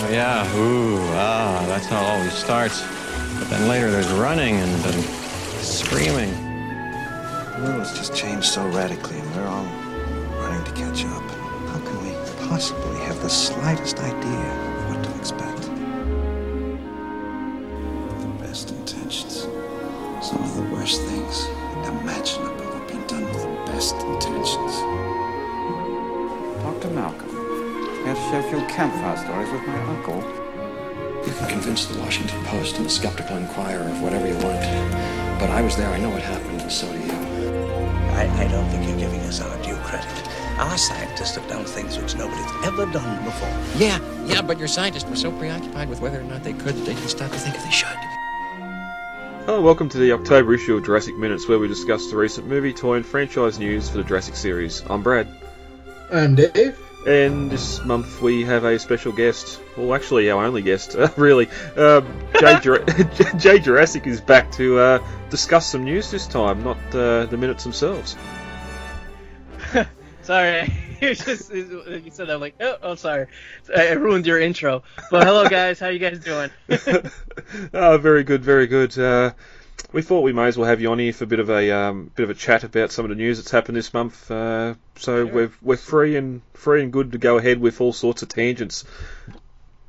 Oh, yeah. Ooh, ah, that's how it always starts. But then later there's running and, and screaming. The world's just changed so radically, and we're all running to catch up. How can we possibly have the slightest idea of what to expect? The best intentions. Some of the worst things imaginable here to share a few campfire stories with my uncle. You can convince the Washington Post and the Skeptical Inquirer of whatever you want. But I was there, I know what happened, and so do you. I, I don't think you're giving us our due credit. Our scientists have done things which nobody's ever done before. Yeah, yeah, but your scientists were so preoccupied with whether or not they could that they didn't stop to think if they should. Hello, welcome to the October issue of Jurassic Minutes, where we discuss the recent movie, toy, and franchise news for the Jurassic series. I'm Brad. I'm Dave. And this month we have a special guest. Well, actually, our only guest, uh, really. Um, Jay, Jura- Jay Jurassic is back to uh, discuss some news this time, not uh, the minutes themselves. sorry, you just you said that like, oh, oh, sorry, I ruined your intro. But hello, guys, how you guys doing? oh, very good, very good. We thought we may as well have you on here for a bit of a um, bit of a chat about some of the news that's happened this month. Uh, so sure. we're we're free and free and good to go ahead with all sorts of tangents.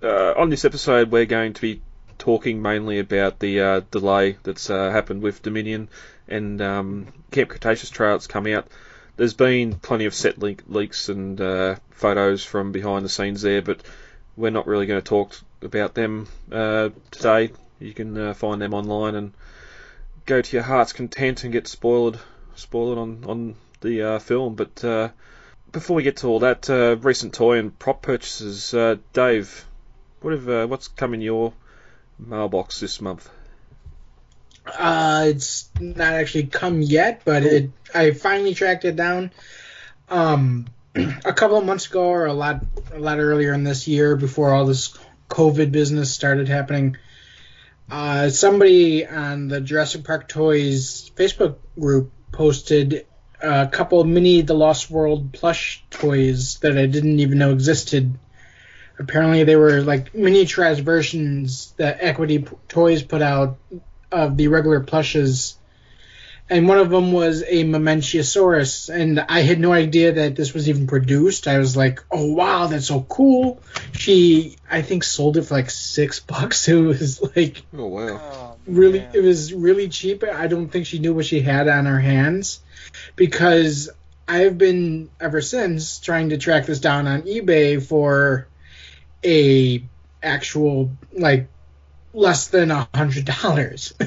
Uh, on this episode, we're going to be talking mainly about the uh, delay that's uh, happened with Dominion and um, Camp Cretaceous Trail come out. There's been plenty of set link leaks and uh, photos from behind the scenes there, but we're not really going to talk about them uh, today. You can uh, find them online and go to your heart's content and get spoiled spoiled on on the uh, film. But uh, before we get to all that, uh, recent toy and prop purchases, uh, Dave, what have uh, what's come in your mailbox this month? Uh, it's not actually come yet, but it I finally tracked it down. Um, a couple of months ago, or a lot a lot earlier in this year, before all this COVID business started happening, uh, somebody on the Jurassic Park Toys Facebook group posted a couple mini The Lost World plush toys that I didn't even know existed. Apparently, they were like miniaturized versions that Equity Toys put out of the regular plushes, and one of them was a Mamenchisaurus, and I had no idea that this was even produced. I was like, "Oh wow, that's so cool!" She, I think, sold it for like six bucks. It was like, oh wow, oh, really, it was really cheap. I don't think she knew what she had on her hands, because I've been ever since trying to track this down on eBay for a actual like less than a hundred dollars.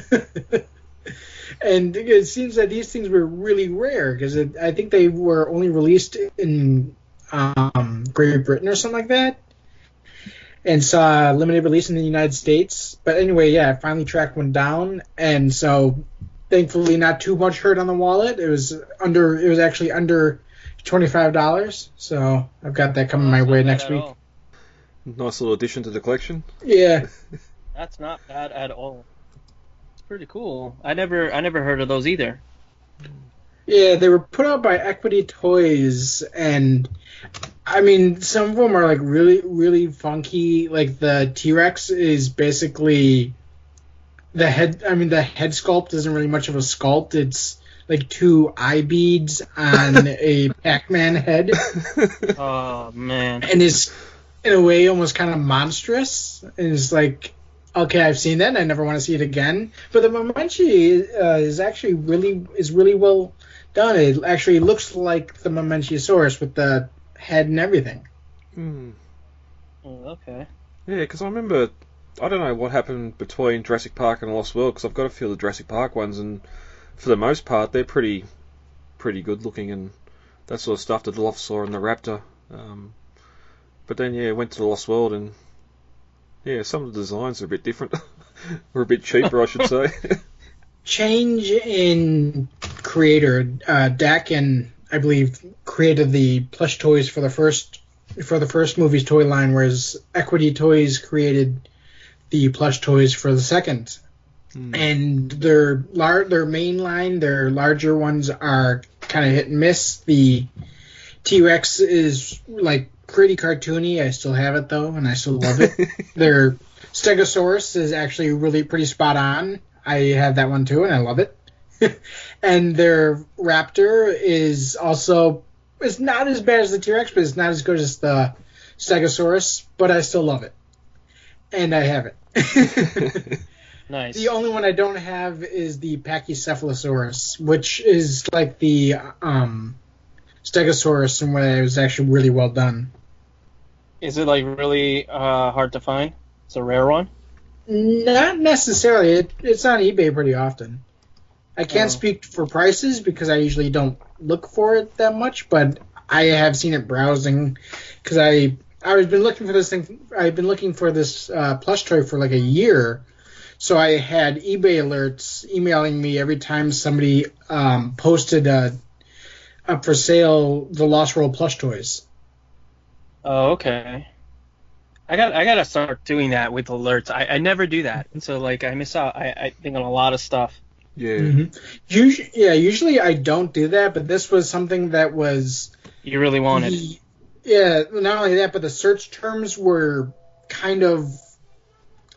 and it seems that these things were really rare because I think they were only released in um, Great Britain or something like that, and saw limited release in the United States. But anyway, yeah, I finally tracked one down, and so thankfully not too much hurt on the wallet. It was under, it was actually under twenty five dollars, so I've got that coming my way next week. All. Nice little addition to the collection. Yeah. That's not bad at all. Pretty cool. I never I never heard of those either. Yeah, they were put out by Equity Toys, and I mean, some of them are like really, really funky. Like the T Rex is basically the head. I mean, the head sculpt isn't really much of a sculpt. It's like two eye beads on a Pac-Man head. Oh man! And is in a way almost kind of monstrous. And it's like okay, I've seen that. and I never want to see it again. But the Mamenchi uh, is actually really is really well done. It actually looks like the Mamenchisaurus with the head and everything. Hmm. Oh, okay. Yeah, because I remember I don't know what happened between Jurassic Park and Lost World because I've got a few of the Jurassic Park ones and for the most part they're pretty pretty good looking and that sort of stuff. The Dilophosaur and the Raptor. Um, but then yeah, went to the Lost World and yeah, some of the designs are a bit different, or a bit cheaper, I should say. Change in creator, uh, Dakin, I believe, created the plush toys for the first for the first movie's toy line, whereas Equity Toys created the plush toys for the second. Mm. And their lar- their main line, their larger ones are kind of hit and miss. The T Rex is like pretty cartoony. I still have it though, and I still love it. Their Stegosaurus is actually really pretty spot on. I have that one too, and I love it. and their Raptor is also it's not as bad as the T Rex, but it's not as good as the Stegosaurus. But I still love it, and I have it. Nice. The only one I don't have is the Pachycephalosaurus, which is like the um, Stegosaurus, and where it was actually really well done. Is it like really uh, hard to find? It's a rare one. Not necessarily. It, it's on eBay pretty often. I can't Oh. speak for prices because I usually don't look for it that much, but I have seen it browsing because I I've been looking for this thing. I've been looking for this uh, plush toy for like a year, so I had eBay alerts emailing me every time somebody um, posted uh, up for sale the Lost World plush toys. Oh, okay. I got I gotta start doing that with alerts. I, I never do that, and so like I miss out. I, I think on a lot of stuff. Yeah. Mm-hmm. Usually, yeah, usually I don't do that, but this was something that was You really wanted. the- yeah, not only that, but the search terms were kind of.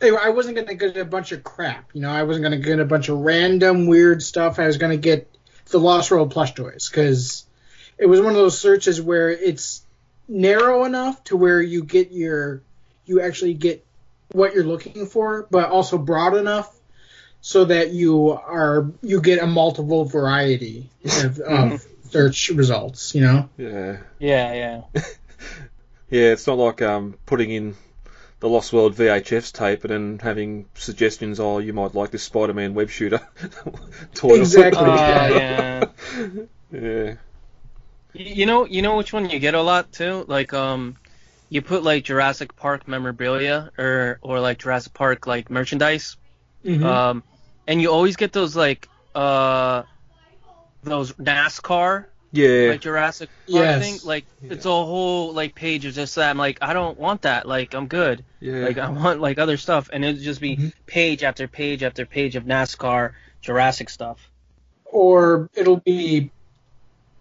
I wasn't going to get a bunch of crap. You know, I wasn't going to get a bunch of random weird stuff. I was going to get the Lost World plush toys because it was one of those searches where it's narrow enough to where you get your you actually get what you're looking for, but also broad enough so that you are you get a multiple variety of, of search results. You know. Yeah. Yeah, yeah. Yeah, it's not like um, putting in the Lost World VHS tape and then having suggestions. Oh, you might like this Spider-Man web shooter toy. Exactly. Uh, Yeah. yeah. Yeah. Y- You know, you know which one you get a lot too. Like, um, you put like Jurassic Park memorabilia or or like Jurassic Park like merchandise. Mhm. Um, and you always get those like uh, those NASCAR Yeah. like Jurassic Park Yes. thing. Like, it's a whole like page of just that. I'm like, I don't want that. Like, I'm good. yeah. Like, I want like other stuff, and it'd just be Mhm. page after page after page of NASCAR Jurassic stuff. or it'll be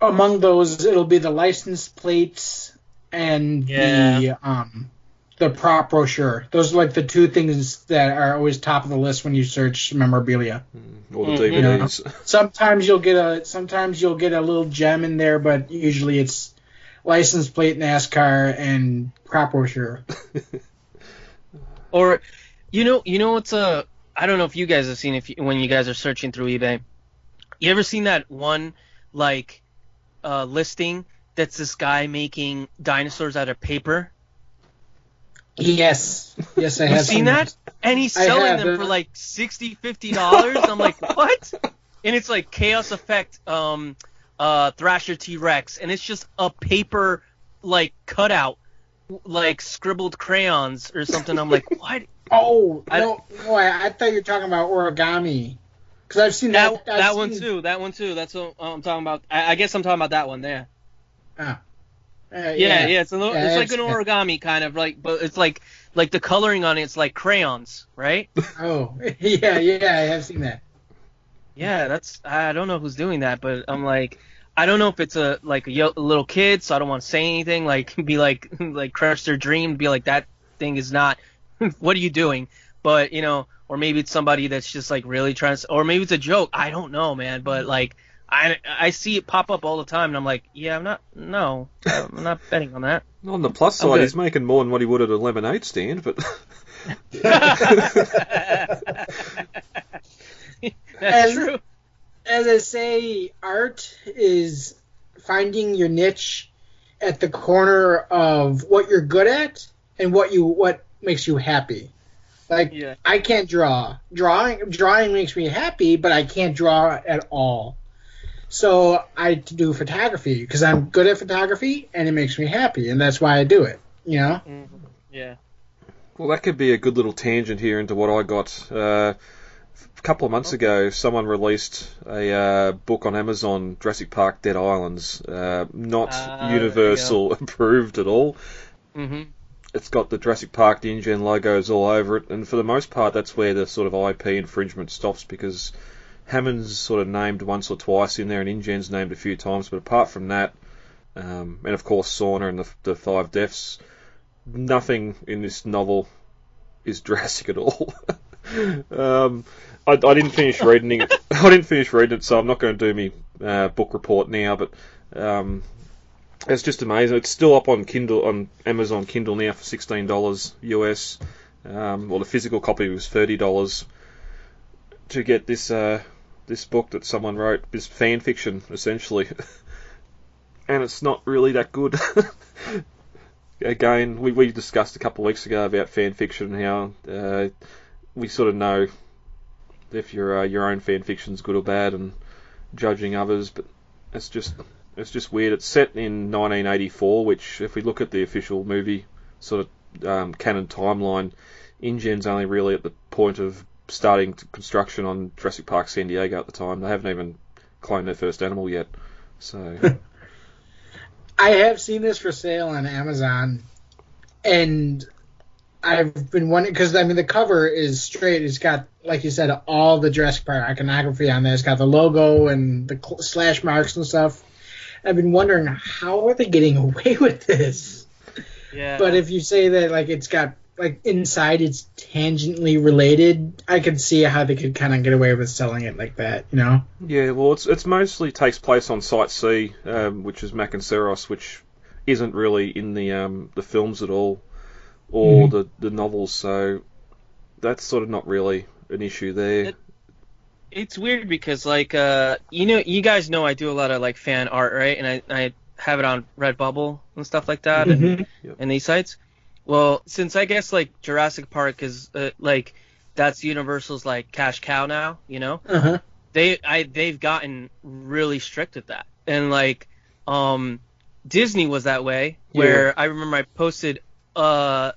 among those it'll be the license plates and the um the prop brochure those are like the two things that are always top of the list when you search memorabilia Or the Mhm. DVDs. sometimes you'll get a sometimes you'll get a little gem in there but usually it's license plate nascar and prop brochure Or, you know, you know what's a I don't know if you guys have seen if you, when you guys are searching through eBay. You ever seen that one like uh, listing that's this guy making dinosaurs out of paper? yes yes i have seen that? And he's selling them uh, for like 60 50 dollars. I'm like, what? And it's like Chaos Effect, um, uh, Thrasher T Rex, and it's just a paper like cutout, like scribbled crayons or something. I'm like, what? oh I- no no I, I thought you were talking about origami because i've seen That that I've that one seen- too. That one too. That's what I'm talking about. I, I guess I'm talking about that one there. Uh, Yeah, yeah. it's a little, Yeah, it's like an origami kind of like, but it's like like the coloring on it's like crayons, right? Oh, yeah, yeah, I have seen that. Yeah, that's I don't know who's doing that, but I'm like, I don't know if it's a like a, yo- a little kid, so I don't want to say anything. Like, be like like crush their dream, be like that thing is not. what are you doing? But you know, or maybe it's somebody that's just like really trying to, or maybe it's a joke. I don't know, man. But mm. like, I I see it pop up all the time, and I'm like, yeah, I'm not, no, I'm not betting on that. On the plus side, he's making more than what he would at a lemonade stand, but That's And- true. As I say, art is finding your niche at the corner of what you're good at and what you what makes you happy. Like Yeah. I can't draw. Drawing drawing makes me happy, but I can't draw at all. So I do photography because I'm good at photography and it makes me happy, and that's why I do it. You know. Yeah. Well, that could be a good little tangent here into what I got. Uh, a couple of months ago, someone released a uh, book on Amazon, Jurassic Park Dead Islands, uh, not Ah, Universal approved at all. hmm It's got the Jurassic Park, the InGen logos all over it, and for the most part, that's where the sort of IP infringement stops because Hammond's sort of named once or twice in there, and InGen's named a few times, but apart from that, um, and of course Sorna and the, the Five Deaths. Nothing in this novel is Jurassic at all. um, I, I, didn't finish reading it. I didn't finish reading it, so I'm not going to do my uh, book report now. But um, it's just amazing. It's still up on Kindle on Amazon Kindle now for sixteen dollars US. Um, well, the physical copy was thirty dollars. To get this uh, this book that someone wrote, this fan fiction essentially, and it's not really that good. Again, we, we discussed a couple of weeks ago about fan fiction and how uh, we sort of know if your uh, your own fan fiction's good or bad and judging others, but it's just it's just weird. It's set in 1984, which if we look at the official movie sort of um, canon timeline, InGen's only really at the point of starting construction on Jurassic Park San Diego at the time. They haven't even cloned their first animal yet. So I have seen this for sale on Amazon, and I've been wondering because I mean the cover is straight. It's got like you said all the Jurassic Park iconography on there. It's got the logo and the slash marks and stuff. I've been wondering how are they getting away with this? Yeah. But if you say that like it's got like inside it's tangentially related, I could see how they could kind of get away with selling it like that, you know? Yeah, well, it's it's mostly takes place on Site C, um, which is Matanceros, which isn't really in the um, the films at all, or mm-hmm. the the novels. So that's sort of not really an issue there. It, it's weird because like uh, you know, you guys know I do a lot of like fan art, right? And I I have it on Redbubble and stuff like that, mm-hmm. and, yep. and these sites. Well, since I guess like Jurassic Park is uh, like that's Universal's like cash cow now, you know. Uh-huh. They I they've gotten really strict at that, and like um Disney was that way. Where yeah. I remember I posted uh,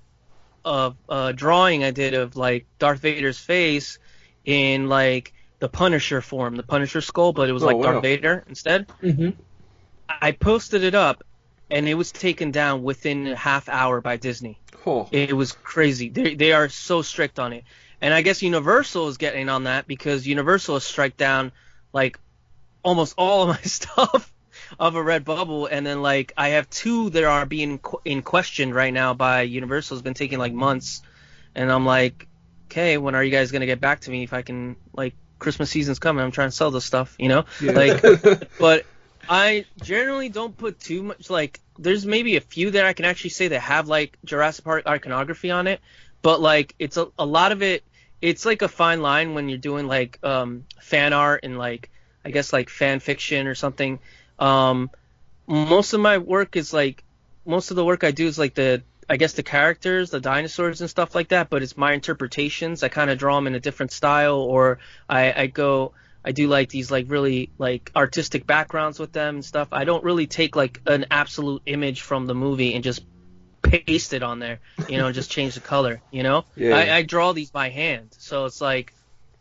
a a drawing I did of like Darth Vader's face in like the Punisher form, the Punisher skull, but it was oh, like wow. Darth Vader instead. Mm-hmm. I posted it up, and it was taken down within a half hour by Disney. Oh. It was crazy. They they are so strict on it, and I guess Universal is getting on that because Universal has strike down like almost all of my stuff of a Redbubble, and then like I have two that are being qu- in question right now by Universal. It's been taking like months, and I'm like, okay, when are you guys gonna get back to me if I can like Christmas season's coming? I'm trying to sell this stuff, you know, yeah. like, but I generally don't put too much like there's maybe a few that I can actually say that have like Jurassic Park iconography on it, but like it's a, a lot of it it's like a fine line when you're doing like um fan art and like I guess like fan fiction or something. Um most of my work is like most of the work I do is like the I guess the characters, the dinosaurs and stuff like that, but it's my interpretations. I kind of draw them in a different style or I I go I do like these like really like artistic backgrounds with them and stuff. I don't really take like an absolute image from the movie and just paste it on there, you know, just change the color, you know. Yeah. I, I draw these by hand, so it's like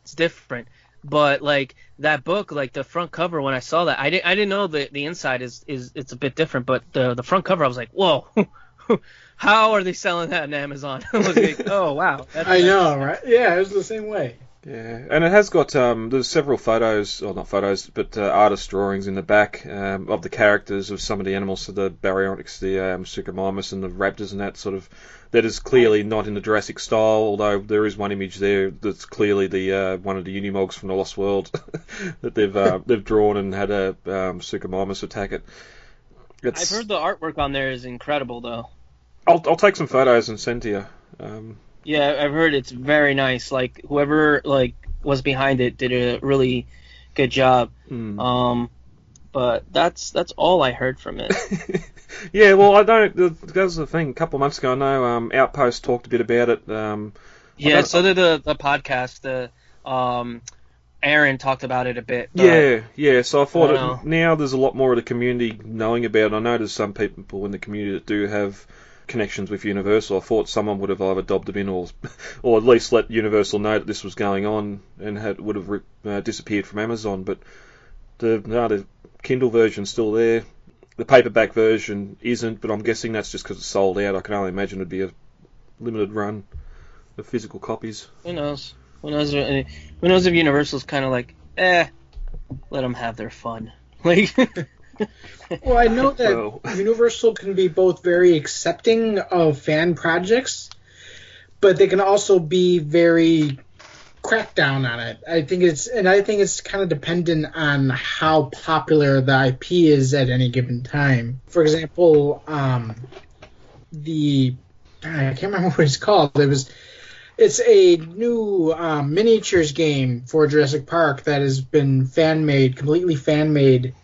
it's different. But like that book, like the front cover, when I saw that, I didn't I didn't know the the inside is is it's a bit different, but the the front cover, I was like, whoa. How are they selling that on Amazon? I was like, oh wow. I know, right? Yeah, it was the same way. Yeah, and it has got um, there's several photos, or not photos, but uh, artist drawings in the back um, of the characters of some of the animals, so the Baryonyx, the um, Suchomimus, and the raptors, and that sort of. That is clearly not in the Jurassic style, although there is one image there that's clearly the uh, one of the Unimogs from the Lost World that they've uh, they've drawn and had a um, Suchomimus attack it. It's, I've heard the artwork on there is incredible, though. I'll I'll take some photos and send to you. Um, yeah, I've heard it's very nice. Like whoever like was behind it did a really good job. Mm. Um, but that's that's all I heard from it. yeah, well, I don't. That was the thing. A couple of months ago, I know um, Outpost talked a bit about it. Um, yeah, so did the the podcast. The um, Aaron talked about it a bit. Yeah, yeah. So I thought I it, now there's a lot more of the community knowing about it. I know there's some people in the community that do have connections with Universal. I thought someone would have either dobbed them in or, or at least let Universal know that this was going on and had would have uh, disappeared from Amazon. But the no, the Kindle version's still there. The paperback version isn't, but I'm guessing that's just because it's sold out. I can only imagine it'd be a limited run of physical copies. Who knows? Who knows? Who knows if Universal's kind of like, eh, let them have their fun. Like, Well, I know that Well. Universal can be both very accepting of fan projects, but they can also be very crackdown on it. I think it's and I think it's kind of dependent on how popular the IP is at any given time. For example, um, the I can't remember what it's called. It was it's a new um, miniatures game for Jurassic Park that has been fan made, completely fan made,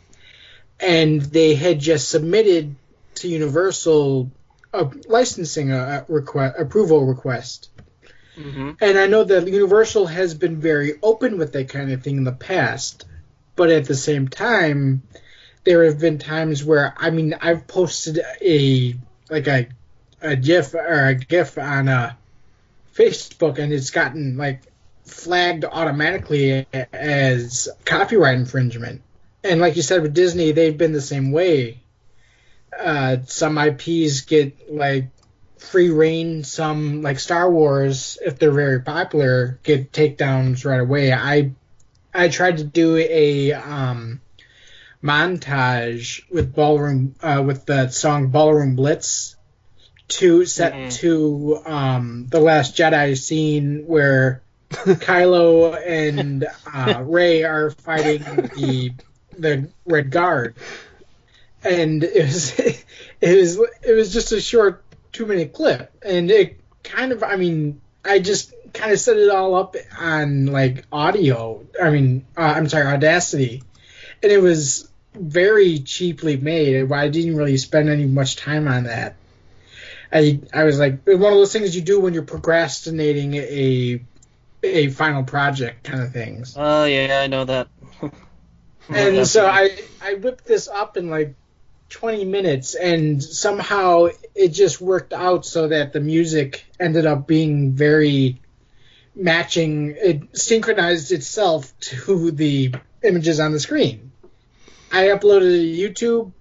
and they had just submitted to Universal a licensing uh request, approval request. hmm And I know that Universal has been very open with that kind of thing in the past, but at the same time, there have been times where I mean I've posted a like a a GIF or a GIF on uh, Facebook, and it's gotten like flagged automatically as copyright infringement. And like you said with Disney, they've been the same way. Uh, some IPs get like free reign. Some like Star Wars, if they're very popular, get takedowns right away. I I tried to do a um, montage with ballroom uh, with the song Ballroom Blitz to set Mhm. to um, the Last Jedi scene where Kylo and uh, Rey are fighting the the Red Guard, and it was it was it was just a short two minute clip, and it kind of I mean I just kind of set it all up on like audio. I mean uh, I'm sorry Audacity, and it was very cheaply made. I didn't really spend any much time on that. I I was like one of those things you do when you're procrastinating a a final project kind of things. Oh yeah, I know that. Hmm, and so I I whipped this up in like 20 minutes and somehow it just worked out so that the music ended up being very matching it synchronized itself to the images on the screen. I uploaded to YouTube,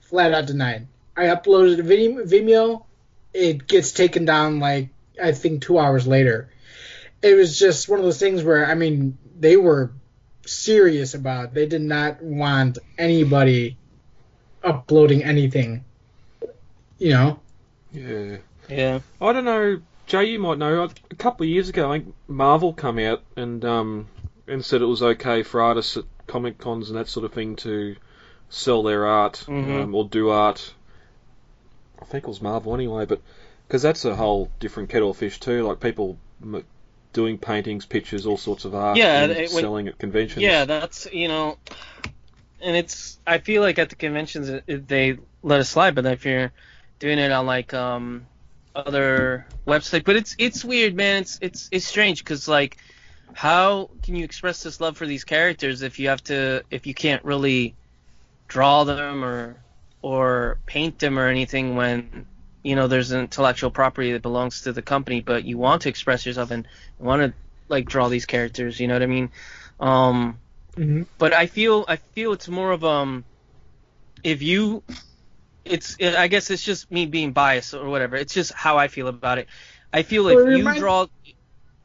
flat out denied. I uploaded a video, Vimeo, it gets taken down like I think 2 hours later. It was just one of those things where I mean they were serious about. They did not want anybody uploading anything. You know. Yeah. yeah. I don't know, Jay. You might know. A couple of years ago, I think Marvel come out and um and said it was okay for artists at comic cons and that sort of thing to sell their art Mhm. um, or do art. I think it was Marvel anyway, but because that's a whole different kettle of fish too. Like people m- doing paintings, pictures, all sorts of art, Yeah, and it- when- selling at conventions. Yeah, that's you know, and it's I feel like at the conventions it, it- they let it slide, but if you're doing it on like um other website, but it's it's weird, man. It's it's it's strange because like how can you express this love for these characters if you have to if you can't really draw them or or paint them or anything when you know there's an intellectual property that belongs to the company, but you want to express yourself and want to like draw these characters. You know what I mean? Um, Mm-hmm. but I feel I feel it's more of um if you it's I guess it's just me being biased or whatever. It's just how I feel about it. I feel Well, it you draw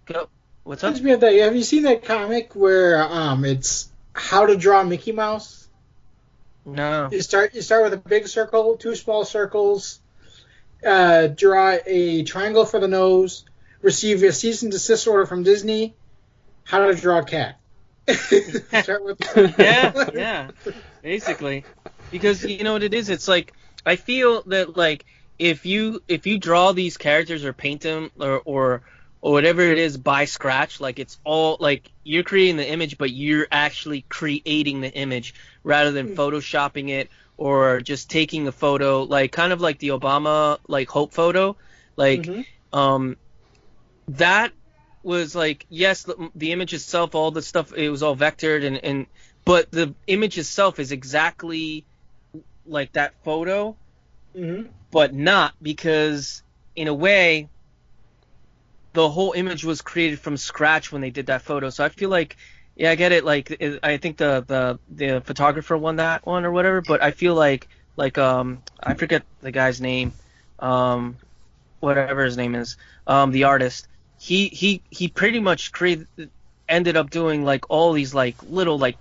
go what's up? Me of that. Have you seen that comic where um it's how to draw Mickey Mouse? No. You start you start with a big circle, two small circles, uh, draw a triangle for the nose, receive a cease and desist order from Disney. How to draw a cat. start with yeah, yeah, basically, because you know what it is. It's like I feel that like if you if you draw these characters or paint them or or or whatever it is by scratch, like it's all like you're creating the image, but you're actually creating the image rather than photoshopping it or just taking a photo, like kind of like the Obama like hope photo, like Mhm. um that was like yes the, the image itself all the stuff it was all vectored and and but the image itself is exactly like that photo Mhm. but not because in a way the whole image was created from scratch when they did that photo so i feel like yeah i get it like i think the the the photographer won that one or whatever but i feel like like um i forget the guy's name um whatever his name is um the artist he he he pretty much created ended up doing like all these like little like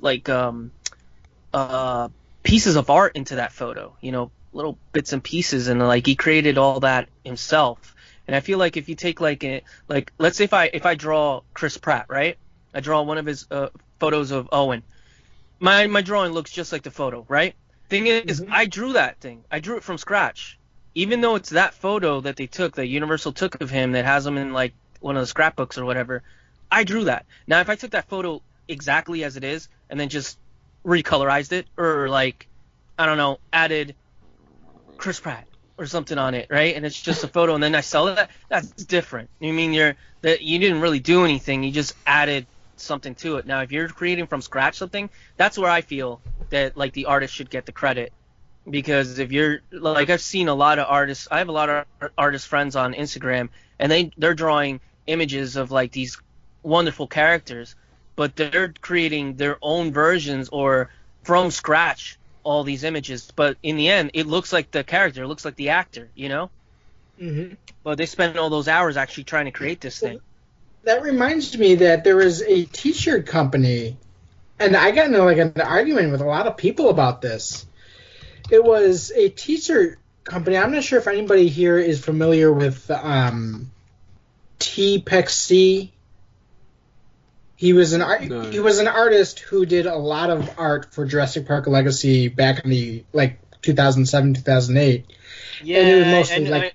like um uh pieces of art into that photo, you know, little bits and pieces, and like he created all that himself. And I feel like if you take like a, like let's say if I if I draw Chris Pratt, right? I draw one of his uh, photos of Owen. My my drawing looks just like the photo, right? Thing is, I drew that thing. I drew it from scratch. Even though it's that photo that they took, that Universal took of him, that has him in like one of the scrapbooks or whatever. I drew that. Now, if I took that photo exactly as it is and then just recolorized it, or like, I don't know, added Chris Pratt or something on it, right? And it's just a photo, and then I sell it. That's different. You mean you're that you didn't really do anything. You just added something to it. Now, if you're creating from scratch something, that's where I feel that like the artist should get the credit. Because if you're like I've seen a lot of artists, I have a lot of artist friends on Instagram, and they they're drawing images of like these wonderful characters, but they're creating their own versions or from scratch all these images. But in the end, it looks like the character, it looks like the actor, you know. Mm-hmm. But they spend all those hours actually trying to create this thing. That reminds me that there was a T-shirt company, and I got into like an argument with a lot of people about this. It was a T-shirt company. I'm not sure if anybody here is familiar with um, T. Peck C. He was an art, No. he was an artist who did a lot of art for Jurassic Park Legacy back in the like 2007 2008. Yeah, it was mostly I, like-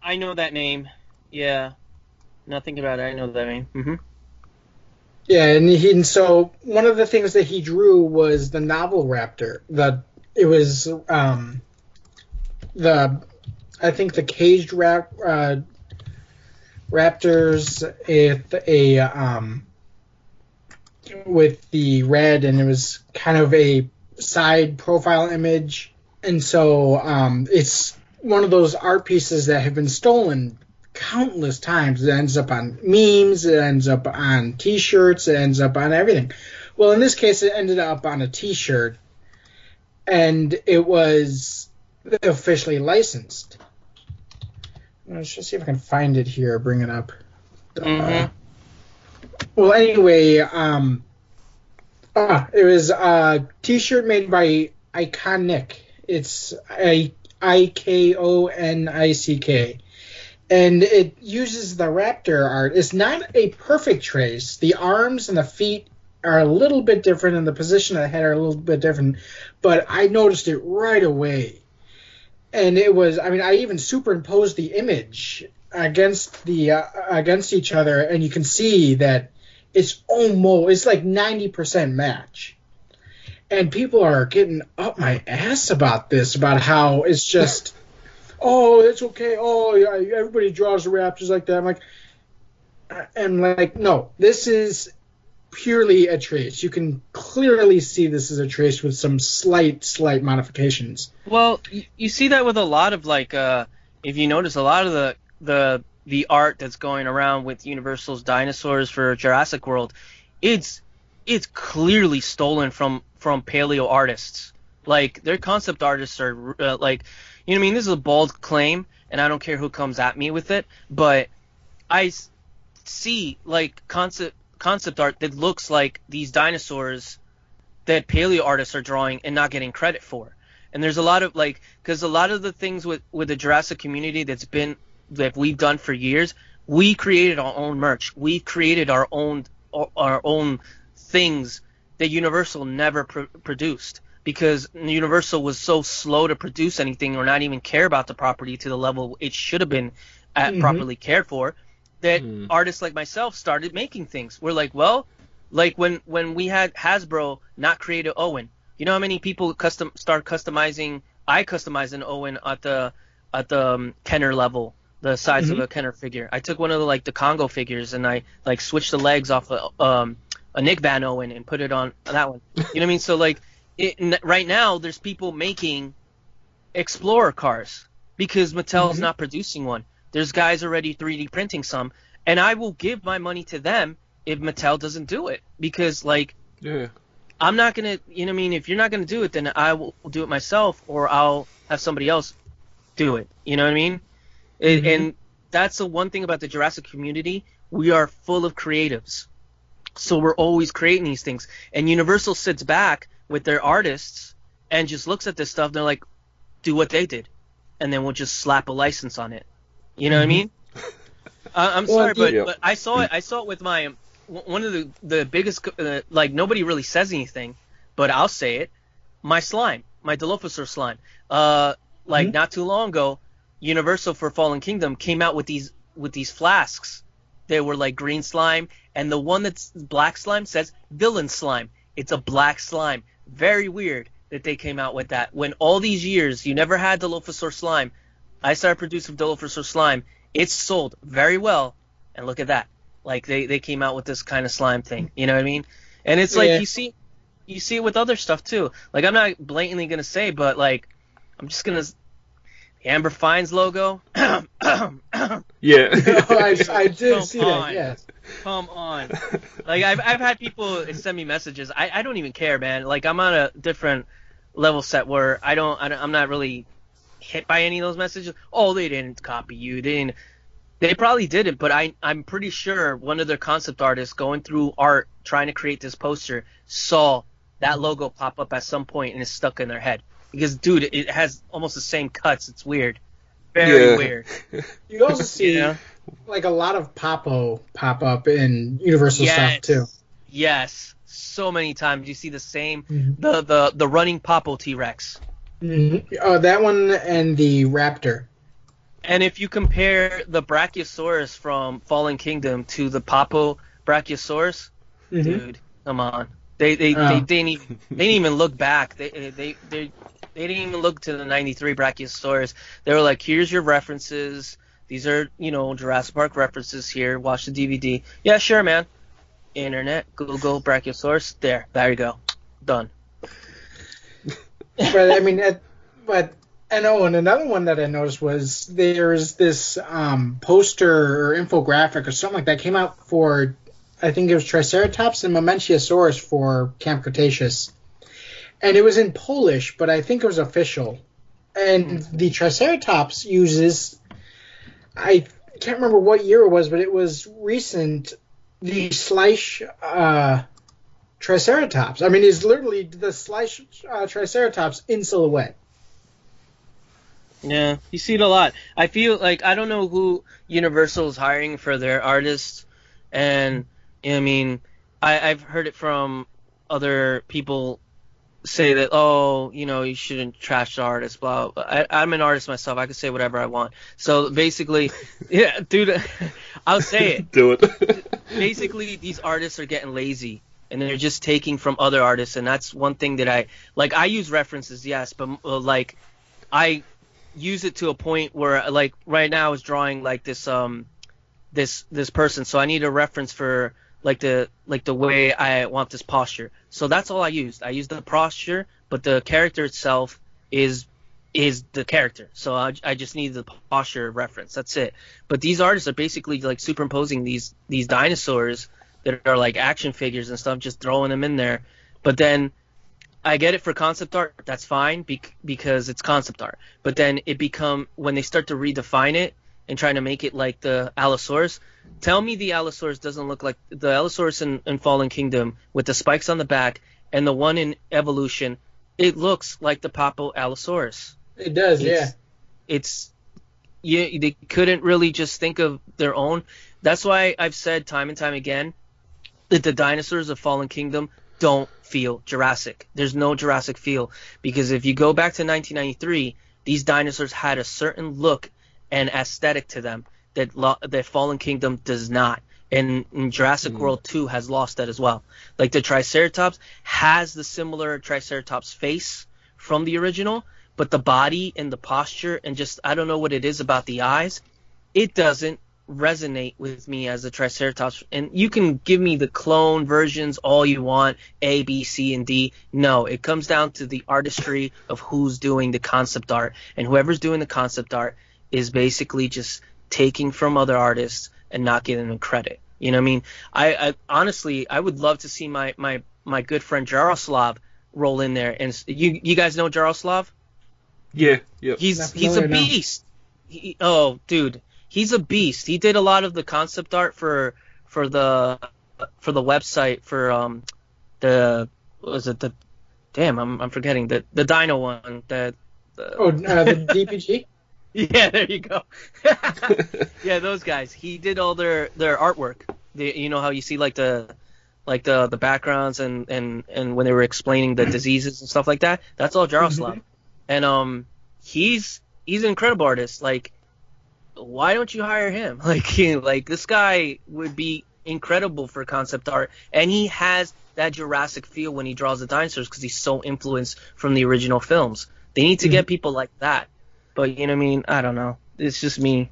I, I know that name. Yeah, nothing about it. I know that name. hmm Yeah, and, he, and so one of the things that he drew was the novel raptor. The it was um the I think the caged rap uh, raptors with a um with the red and it was kind of a side profile image and so um it's one of those art pieces that have been stolen countless times. It ends up on memes, it ends up on t-shirts, it ends up on everything. Well, in this case, it ended up on a t-shirt, and it was officially licensed. Let's just see if I can find it here. Bring it up. Uh, Mhm. well, anyway, um, ah, it was a T-shirt made by Ikonick. It's a I K O N I C K, and it uses the raptor art. It's not a perfect trace. The arms and the feet are a little bit different, and the position of the head are a little bit different. But I noticed it right away, and it was. I mean, I even superimposed the image against the uh, against each other, and you can see that it's almost it's like ninety percent match. And people are getting up my ass about this, about how it's just, oh, it's okay. Oh, yeah, everybody draws the Raptors like that. I'm like, and like, no, this is purely a trace. You can clearly see this is a trace with some slight, slight modifications. Well, you, you see that with a lot of like, uh, if you notice, a lot of the the the art that's going around with Universal's dinosaurs for Jurassic World, it's it's clearly stolen from from paleo artists. Like their concept artists are uh, like, you know, what I mean, this is a bold claim, and I don't care who comes at me with it, but I see like concept concept art that looks like these dinosaurs that paleo artists are drawing and not getting credit for. And there's a lot of like because a lot of the things with with the Jurassic community that's been that we've done for years, we created our own merch. We created our own our own things that Universal never pr- produced because Universal was so slow to produce anything or not even care about the property to the level it should have been at Mhm. properly cared for that Hmm. artists like myself started making things. We're like, well, like when when we had Hasbro not create a Owen. You know how many people custom start customizing? I customized an Owen at the at the um, Kenner level, the size of a Kenner figure. I took one of the like the Congo figures and I like switched the legs off a um a Nick Van Owen and put it on that one. You know what I mean? So like it, right now there's people making Explorer cars because Mattel's Mhm. not producing one. There's guys already 3D printing some, and I will give my money to them if Mattel doesn't do it because like Yeah. I'm not gonna, you know, what I mean, if you're not gonna do it, then I will do it myself, or I'll have somebody else do it. You know what I mean? Mhm. And that's the one thing about the Jurassic community. We are full of creatives, so we're always creating these things. And Universal sits back with their artists and just looks at this stuff. And they're like, do what they did, and then we'll just slap a license on it. You know what I mean? I, I'm Well, sorry, but, but I saw it. I saw it with my one of the the biggest uh, like nobody really says anything, but I'll say it. My slime, my Dilophosaur slime. Uh, like Mhm. not too long ago, Universal for Fallen Kingdom came out with these with these flasks. They were like green slime, and the one that's black slime says villain slime. It's a black slime. Very weird that they came out with that. When all these years you never had Dilophosaur slime, I started producing Dilophosaur slime. It's sold very well, and look at that. Like they, they came out with this kind of slime thing. You know what I mean? And it's like Yeah. you see you see it with other stuff too. Like I'm not blatantly gonna say, but like I'm just gonna Amber Fines logo. Yeah. Oh, I, I did Come see on. that. Yes. Come on. Like I've I've had people send me messages. I, I don't even care, man. Like I'm on a different level set where I don't, I don't I'm not really hit by any of those messages. Oh, they didn't copy you. They didn't. They probably didn't, but I I'm pretty sure one of their concept artists going through art trying to create this poster saw that logo pop up at some point and it's stuck in their head. Because dude, it has almost the same cuts. It's weird. Very Yeah. weird. You also see You know? like a lot of Papo pop up in Universal stuff too. Yes. So many times you see the same Mhm. the the the running Papo T Rex. Mhm. Oh, that one and the Raptor. And if you compare the Brachiosaurus from Fallen Kingdom to the Papo Brachiosaurus, Mhm. dude, come on. They they, Oh. they didn't even they didn't even look back. They they they they didn't even look to the 93 Brachiosaurus. They were like, "Here's your references. These are, you know, Jurassic Park references here. Watch the DVD." Yeah, sure, man. Internet, Google Brachiosaurus. There, there you go. Done. but I mean, but and oh, and another one that I noticed was there's this um, poster or infographic or something like that came out for, I think it was Triceratops and Mamenchisaurus for Camp Cretaceous, and it was in Polish, but I think it was official, and the Triceratops uses, I can't remember what year it was, but it was recent. The Slice uh, Triceratops. I mean, it's literally the Slice uh, Triceratops in silhouette. Yeah, you see it a lot. I feel like I don't know who Universal is hiring for their artists, and I mean, I, I've heard it from other people say that oh, you know, you shouldn't trash the artist. Blah. blah. I, I'm an artist myself. I can say whatever I want. So basically, yeah, dude, I'll say it Do it. basically these artists are getting lazy and they're just taking from other artists and that's one thing that i like i use references yes but uh, like i use it to a point where like right now i was drawing like this um this this person so i need a reference for like the like the way i want this posture. So that's all i used. I used the posture but the character itself is is the character. So i, I just need the posture reference. That's it. But these artists are basically like superimposing these these dinosaurs that are like action figures and stuff, just throwing them in there. But then I get it for concept art, that's fine bec- because it's concept art. But then it become when they start to redefine it and trying to make it like the Allosaurus. Tell me the Allosaurus doesn't look like the Allosaurus in, in Fallen Kingdom with the spikes on the back and the one in Evolution. It looks like the Papo Allosaurus It does, yeah. It's- it's you they couldn't really just think of their own. That's why I've said time and time again that the dinosaurs of Fallen Kingdom don't feel Jurassic. There's no Jurassic feel because if you go back to 1993, these dinosaurs had a certain look and aesthetic to them that lo- that Fallen Kingdom does not. And, and Jurassic hmm. World 2 has lost that as well. Like the Triceratops has the similar Triceratops face from the original, but the body and the posture and just I don't know what it is about the eyes, it doesn't resonate with me as a Triceratops. And you can give me the clone versions all you want, A, B, C, and D. No, it comes down to the artistry of who's doing the concept art, and whoever's doing the concept art is basically just taking from other artists and not giving them credit. You know what I mean? I, I honestly I would love to see my my my good friend Jaroslav roll in there. And you you guys know Jaroslav? yeah. yeah. He's Not he's a beast. He, oh, dude, he's a beast. He did a lot of the concept art for for the for the website for um the what was it the damn, I'm I'm forgetting the the Dino one. That Oh, uh, the DPG. yeah, there you go. yeah, those guys. He did all their their artwork. The, you know how you see like the like the the backgrounds and and and when they were explaining the diseases and stuff like that. That's all Jaroslav. And um, he's he's an incredible artist. Like, why don't you hire him? Like, he, like this guy would be incredible for concept art, and he has that Jurassic feel when he draws the dinosaurs because he's so influenced from the original films. They need to get people like that. But you know what I mean? I don't know. It's just me.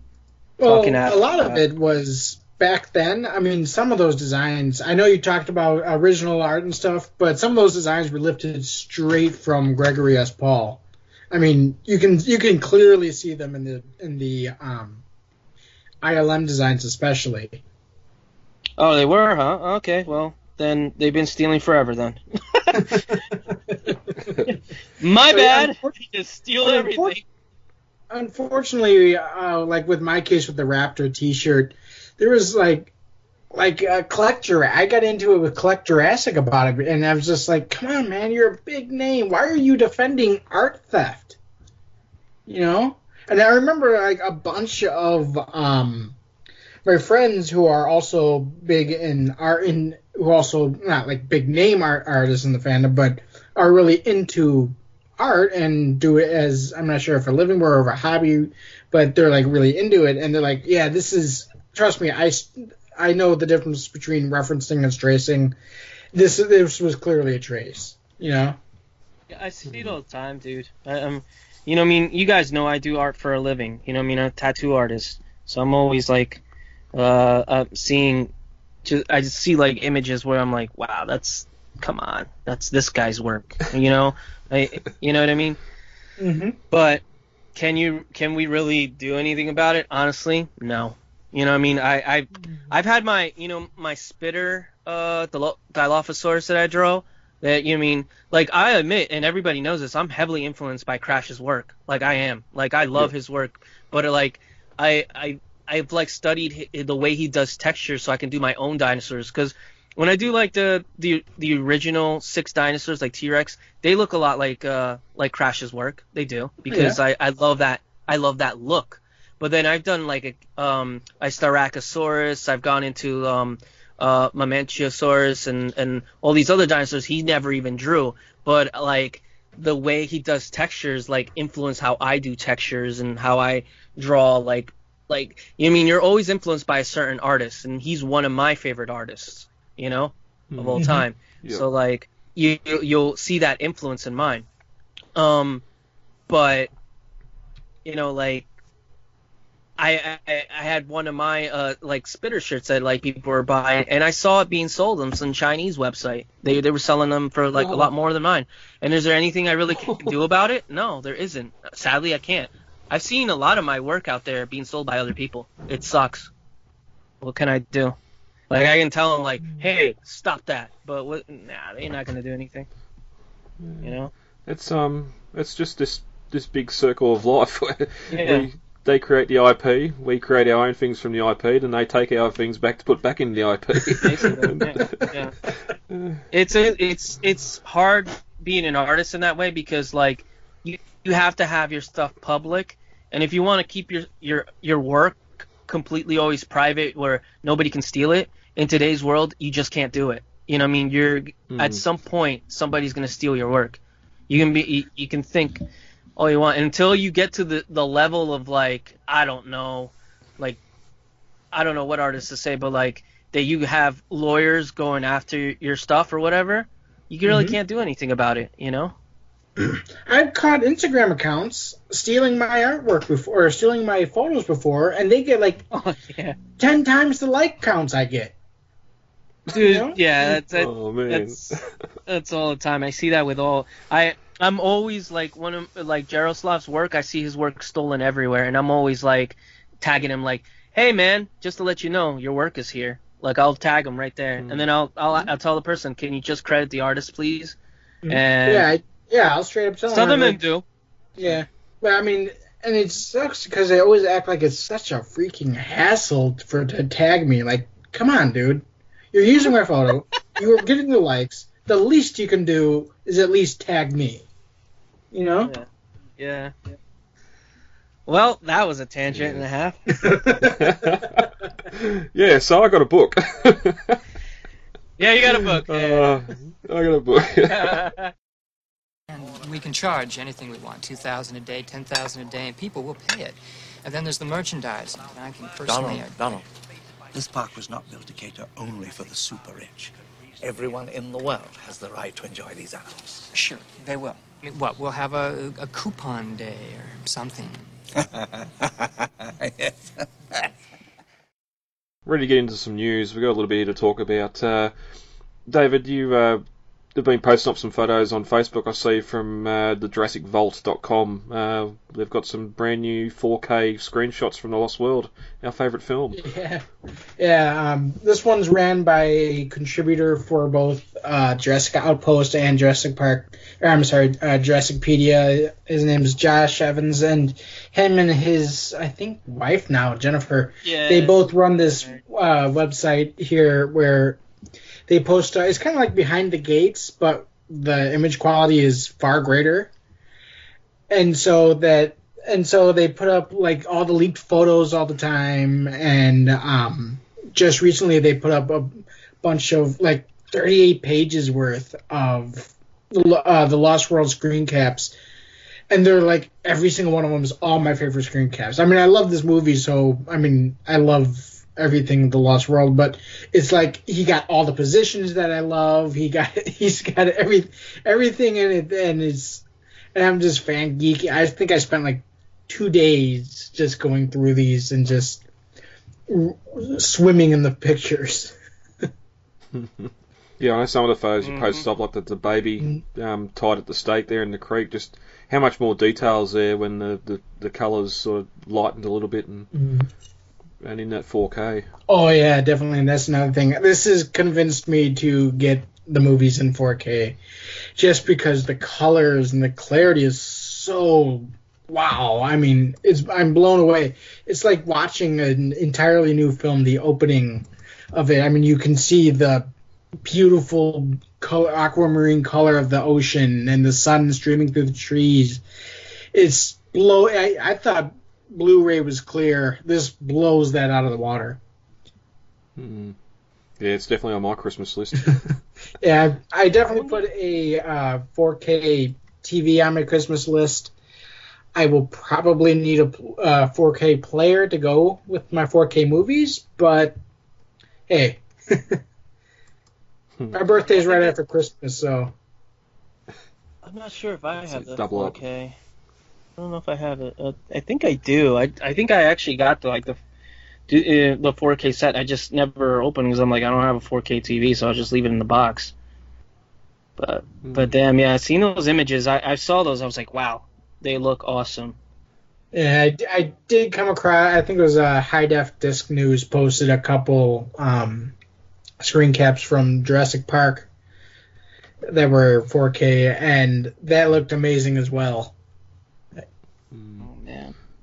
Well, Talking at- a lot of it was back then. I mean, some of those designs. I know you talked about original art and stuff, but some of those designs were lifted straight from Gregory S. Paul. I mean, you can you can clearly see them in the in the um, ILM designs, especially. Oh, they were, huh? Okay, well then they've been stealing forever then. My So, bad. unfor- Just steal everything. Unfortunately, uh, like with my case with the Raptor T-shirt, there was like like a collector. I got into it with Collect Jurassic about it, and I was just like, "Come on, man, you're a big name. Why are you defending art theft?" You know. And I remember like a bunch of um my friends who are also big in art in who also not like big name art artists in the fandom, but are really into art and do it as I'm not sure if a living or a hobby, but they're like really into it and they're like, yeah, this is trust me, I I know the difference between referencing and tracing. This this was clearly a trace, you know. Yeah, I see it all the time, dude. I, um, you know, I mean, you guys know I do art for a living. You know, I mean, I'm a tattoo artist, so I'm always like, uh, uh seeing, just I just see like images where I'm like, wow, that's, come on, that's this guy's work. You know, I, you know what I mean? Mm-hmm. But can you can we really do anything about it? Honestly, no. You know, what I mean, I I've I've had my you know my spitter uh the Dilophosaurus that I draw. That you know, I mean, like I admit, and everybody knows this, I'm heavily influenced by Crash's work. Like I am, like I love his work, but like I I I've like studied the way he does texture so I can do my own dinosaurs because when I do like the the the original six dinosaurs like T Rex, they look a lot like uh like Crash's work. They do because I I love that I love that look. But then I've done like a um a Styracosaurus. I've gone into um uh and and all these other dinosaurs he never even drew. But like the way he does textures like influence how I do textures and how I draw like like you know I mean you're always influenced by a certain artist and he's one of my favorite artists you know of all time Yeah. so like you you- you'll see that influence in mine um but you know like I, I I had one of my uh like spitter shirts that like people were buying and I saw it being sold on some Chinese website. They they were selling them for like a lot more than mine. And is there anything I really can do about it? No, there isn't. Sadly, I can't. I've seen a lot of my work out there being sold by other people. It sucks. What can I do? Like I can tell them like, "Hey, stop that." But what nah, they're not going to do anything. You know? It's um, it's just this this big circle of life. where Yeah. we, they create the IP, we create our own things from the IP, then they take our things back to put back in the IP. Yeah, yeah. It's a, it's it's hard being an artist in that way because like you you have to have your stuff public, and if you want to keep your your your work completely always private where nobody can steal it in today's world, you just can't do it. You know, what I mean, you're hmm. at some point somebody's gonna steal your work. You can be you, you can think all you want until you get to the the level of like I don't know, like I don't know what artists to say, but like that you have lawyers going after your stuff or whatever, you really mm-hmm. can't do anything about it, you know? I've caught Instagram accounts stealing my artwork before, or stealing my photos before, and they get like Oh yeah, ten times the like counts I get. Dude. know? Yeah, mm. that's that, oh man. that's that's all the time. I see that with all. I I'm always like one of like Jaroslav's work. I see his work stolen everywhere, and I'm always like tagging him like, "Hey man, just to let you know, your work is here." Like I'll tag him right there, and mm. then I'll I'll mm-hmm. I'll tell the person, "Can you just credit the artist, please?" Mm-hmm. And yeah, I, yeah, I'll straight up tell some them. of them like, do. Yeah, but I mean, and it sucks because they always act like it's such a freaking hassle for to tag me. Like, come on, dude, you're using my photo, you are getting the likes. the least you can do is at least tag me. You know? Yeah. Well, that was a tangent and a half. yeah, so I got a book. Yeah, you got a book. Uh, I got a book. And we can charge anything we want, 2000 a day, 10000 a day, and people will pay it. And then there's the merchandise. And I can personally... Donald, Donald, this park was not built to cater only for the super rich. Everyone in the world has the right to enjoy these animals. Sure, they will. I mean, what, we'll have a, a coupon day or something. yes. Ready to get into some news. We've got a little bit here to talk about. Uh, David, you uh, have been posting up some photos on Facebook, I see, from uh, the JurassicVault.com. Uh, they've got some brand new 4K screenshots from The Lost World, our favourite film. Yeah, yeah. Um, this one's ran by a contributor for both uh, Jurassic Outpost and Jurassic Park. Or, I'm sorry, uh, Jurassicpedia. His name is Josh Evans, and him and his, I think, wife now, Jennifer. Yeah. They both run this uh, website here where they post. Uh, it's kind of like behind the gates, but the image quality is far greater. And so that and so they put up like all the leaked photos all the time and um just recently they put up a bunch of like 38 pages worth of uh, the lost world screen caps and they're like every single one of them is all my favorite screen caps i mean i love this movie so i mean i love everything the lost world but it's like he got all the positions that i love he got he's got every everything in it and it's and i'm just fan geeky i think i spent like two days just going through these and just r- swimming in the pictures. Yeah, I know some of the photos you Mhm. posted up, like the, the baby um, tied at the stake there in the creek. Just how much more details there when the, the, the colours sort of lightened a little bit and and in that 4K. Oh yeah, definitely. And that's another thing. This has convinced me to get the movies in 4K, just because the colors and the clarity is so wow. I mean, it's I'm blown away. It's like watching an entirely new film. The opening of it. I mean, you can see the beautiful color, aquamarine color of the ocean and the sun streaming through the trees. It's blow. I, I thought Blu-ray was clear. This blows that out of the water. Mm. Yeah, it's definitely on my Christmas list. Yeah, I definitely put a uh, 4K TV on my Christmas list. I will probably need a uh, 4K player to go with my 4K movies, but hey, my birthday's right after Christmas, so I'm not sure if I have the double up. 4K. I don't know if I have it. Uh, I think I do. I I think I actually got the like the uh, the 4K set. I just never opened because I'm like I don't have a 4K TV, so I'll just leave it in the box. But but damn, yeah, seeing those images, I, I saw those. I was like, wow, they look awesome. yeah, I, I did come across. I think it was uh, High Def Disc News posted a couple um, screen caps from Jurassic Park that were 4K, and that looked amazing as well.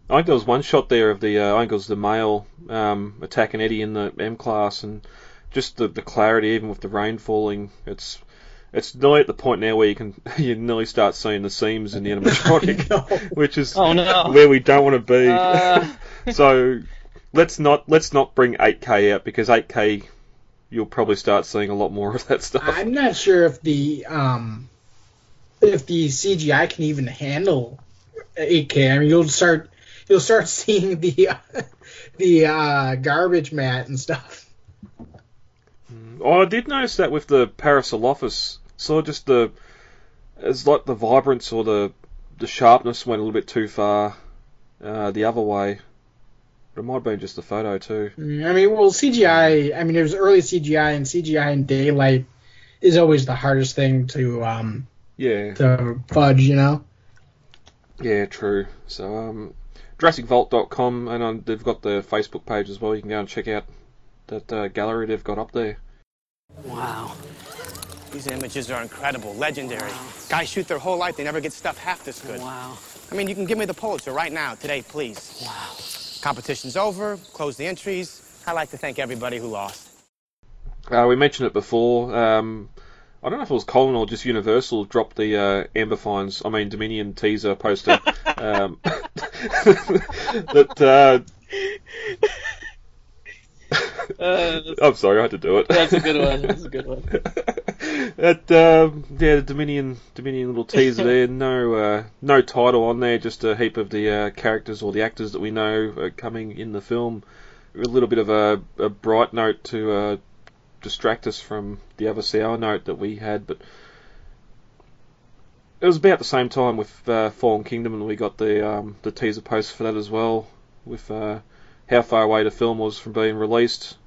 Man. I think there was one shot there of the uh, I think it was the male um, attacking Eddie in the M class, and just the, the clarity, even with the rain falling, it's it's nearly at the point now where you can you nearly start seeing the seams in the animatronic, No. which is Oh no. where we don't want to be. Uh. so let's not let's not bring 8K out because 8K you'll probably start seeing a lot more of that stuff. I'm not sure if the um if the CGI can even handle 8K. I mean, you'll start you'll start seeing the the uh, garbage matte and stuff. Oh, I did notice that with the Parasaurolophus. So just the, it's like the vibrance or the the sharpness went a little bit too far uh, the other way. But it might have been just the photo too. Mm, I mean, well, CGI. I mean, there's early CGI and CGI in daylight is always the hardest thing to um Yeah, to fudge. You know. yeah, true. So um, JurassicVault.com and um, they've got the Facebook page as well. You can go and check out that uh, gallery they've got up there. Wow. These images are incredible, legendary. Guys shoot their whole life, they never get stuff half this good. Wow. I mean, you can give me the Pulitzer right now, today, please. Wow. Competition's over, close the entries. I'd like to thank everybody who lost. Uh, we mentioned it before. Um, I don't know if it was Colin or just Universal dropped the uh, Amber Fines, I mean Dominion teaser poster. um, that. Uh, Uh, I'm sorry, I had to do it. That's a good one. That's a good one. that um, yeah, the Dominion Dominion little teaser there. No uh, no title on there. Just a heap of the uh, characters or the actors that we know are coming in the film. A little bit of a, a bright note to uh, distract us from the other sour note that we had, but it was about the same time with uh, Fallen Kingdom, and we got the um, the teaser post for that as well, with uh, how far away the film was from being released,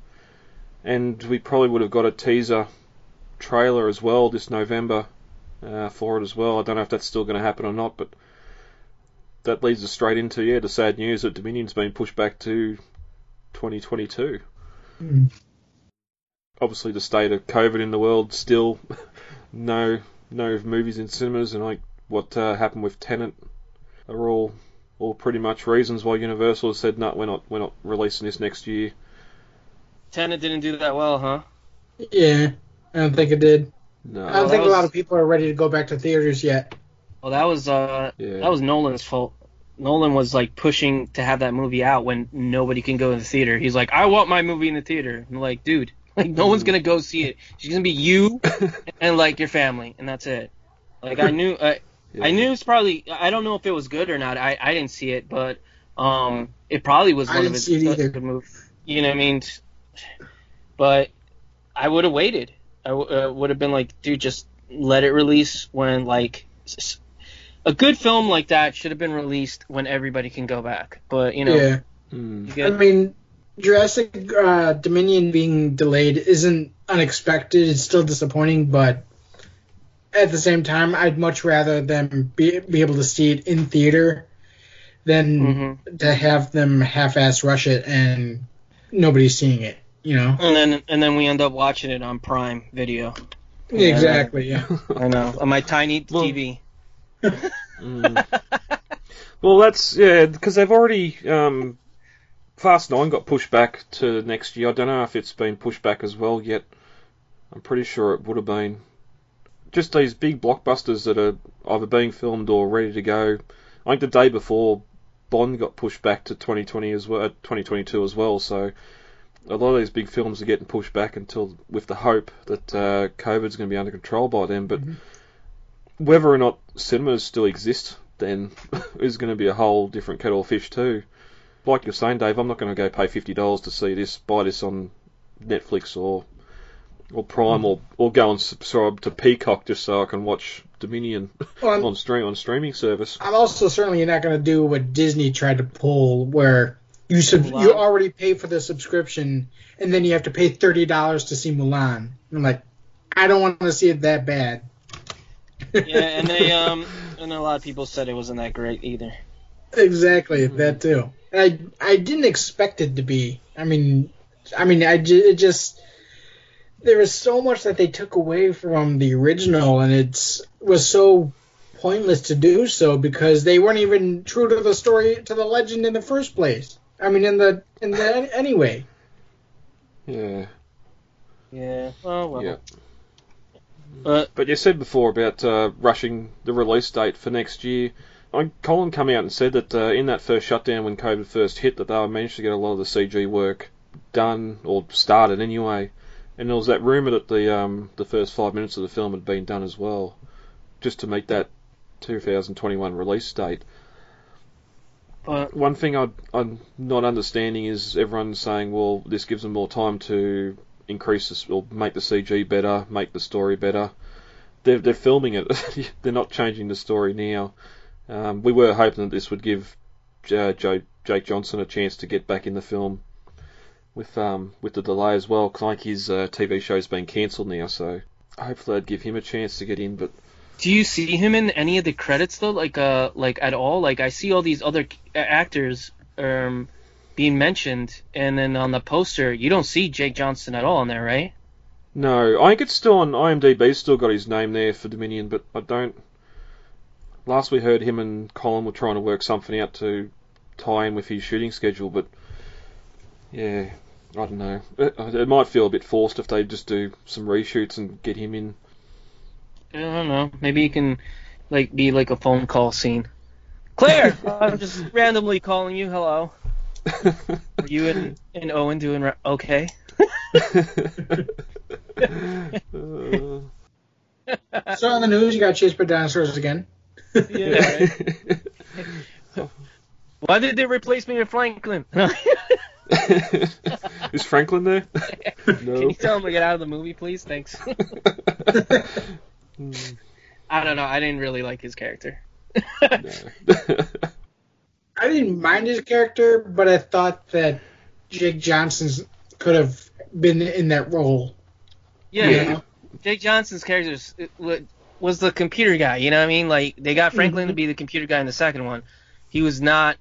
and we probably would have got a teaser trailer as well this November uh, for it as well. I don't know if that's still going to happen or not, but that leads us straight into yeah the sad news that Dominion's been pushed back to 2022. Mm. Obviously, the state of COVID in the world still no no movies in cinemas, and like what uh, happened with Tenet are all all pretty much reasons why Universal has said no, we're not we're not releasing this next year. Tenet didn't do that well, huh? Yeah, I don't think it did. No, I don't Well, think that a lot of people are ready to go back to theaters yet. Well, that was uh, Yeah. that was Nolan's fault. Nolan was like pushing to have that movie out when nobody can go in the theater. He's like, I want my movie in the theater. I'm like, dude, like no one's gonna go see it. It's gonna be you and like your family, and that's it. Like I knew, I, I knew it's probably. I don't know if it was good or not. I, I didn't see it, but um, it probably was I one didn't of his see it either. good movie. You know what I mean? But I would have waited. I w- uh, would have been like, dude, just let it release when like s- s- a good film like that should have been released when everybody can go back. But you know, yeah. Mm. you I mean, Jurassic uh, Dominion being delayed isn't unexpected. It's still disappointing, but at the same time, I'd much rather them be, be able to see it in theater than Mhm. to have them half-ass rush it and nobody's seeing it. You know? and then and then we end up watching it on Prime Video. Exactly. Yeah. I know on my tiny Well- TV. Mm. well, that's yeah, because they've already um, Fast Nine got pushed back to next year. I don't know if it's been pushed back as well yet. I'm pretty sure it would have been. Just these big blockbusters that are either being filmed or ready to go. I think the day before Bond got pushed back to 2020 as well, uh, 2022 as well. So a lot of these big films are getting pushed back until with the hope that uh, COVID's going to be under control by then. But whether or not cinemas still exist then is going to be a whole different kettle of fish too. Like you're saying, Dave, I'm not going to go pay fifty dollars to see this, buy this on Netflix or or Prime or or go and subscribe to Peacock just so I can watch Dominion Well, on stream on streaming service. I'm also certainly not going to do what Disney tried to pull, where you sub- you already pay for the subscription and then you have to pay thirty dollars to see Mulan. I'm like, I don't want to see it that bad. Yeah, and they um and a lot of people said it wasn't that great either. Exactly that too. And I I didn't expect it to be. I mean, I mean, I it just there was so much that they took away from the original, and it's was so pointless to do so because they weren't even true to the story to the legend in the first place. I mean, in the in the anyway. Yeah, Yeah. Well, well. yeah. But But you said before about uh, rushing the release date for next year. I, Colin came out and said that uh, in that first shutdown when COVID first hit, that they managed to get a lot of the CG work done or started anyway. And there was that rumor that the um, the first five minutes of the film had been done as well, just to meet that 2021 release date. but One thing I, I'm not understanding is everyone saying, well, this gives them more time to increase this, or make the CG better, make the story better. They're, they're filming it. they're not changing the story now. Um, we were hoping that this would give uh, Joe, Jake Johnson a chance to get back in the film with um, with the delay as well. 'cause like his uh, TV show's been cancelled now, so hopefully I'd give him a chance to get in. But do you see him in any of the credits though? Like uh like at all? Like I see all these other actors um being mentioned, and then on the poster you don't see Jake Johnson at all in there, right? No, I think it's still on IMDb. Still got his name there for Dominion, but I don't. Last we heard, him and Colin were trying to work something out to tie in with his shooting schedule, but yeah, I don't know. It, it might feel a bit forced if they just do some reshoots and get him in. I don't know. Maybe you can like be like a phone call scene. Claire, I'm just randomly calling you. Hello. Are you and, and Owen doing re- okay? Uh, So on the news, you got chased by dinosaurs again. Yeah. right. Why did they replace me with Franklin? Is Franklin there? Can you tell him to get out of the movie, please? Thanks. Hmm. I don't know. I didn't really like his character. I didn't mind his character, but I thought that Jake Johnson's could have been in that role. Yeah, Yeah. Jake Johnson's character was- the computer guy. You know what I mean? Like they got mm-hmm. Franklin to be the computer guy in the second one. He was not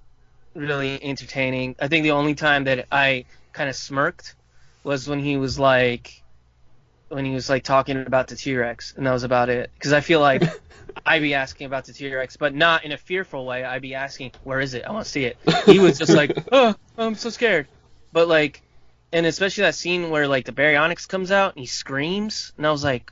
really entertaining. I think the only time that I kind of smirked was when he was like when he was like talking about the T-Rex, and that was about it. Because I feel like I'd be asking about the T-Rex, but not in a fearful way. I'd be asking, "Where is it? I want to see it." He was just like, "Oh, I'm so scared," but like, and especially that scene where like the baryonyx comes out and he screams, and I was like,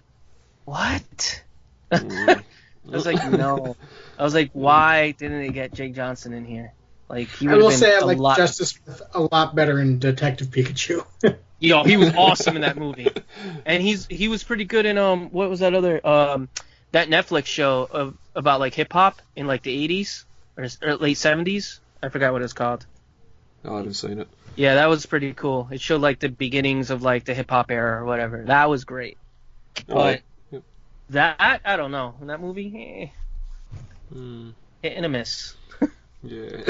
"What?" I was like, "No." I was like, "Why didn't they get Jake Johnson in here?" Like he I would will have say been I a like lot. Justice Smith a lot better in Detective Pikachu. Yo, he was awesome in that movie, and he's he was pretty good in um what was that other um that Netflix show of about like hip hop in like the 80s or, or late 70s. I forgot what it's called. I haven't seen it. Yeah, that was pretty cool. It showed like the beginnings of like the hip hop era or whatever. That was great. But yep. That I don't know. In that movie, eh, Hmm. hit and a miss. Yeah,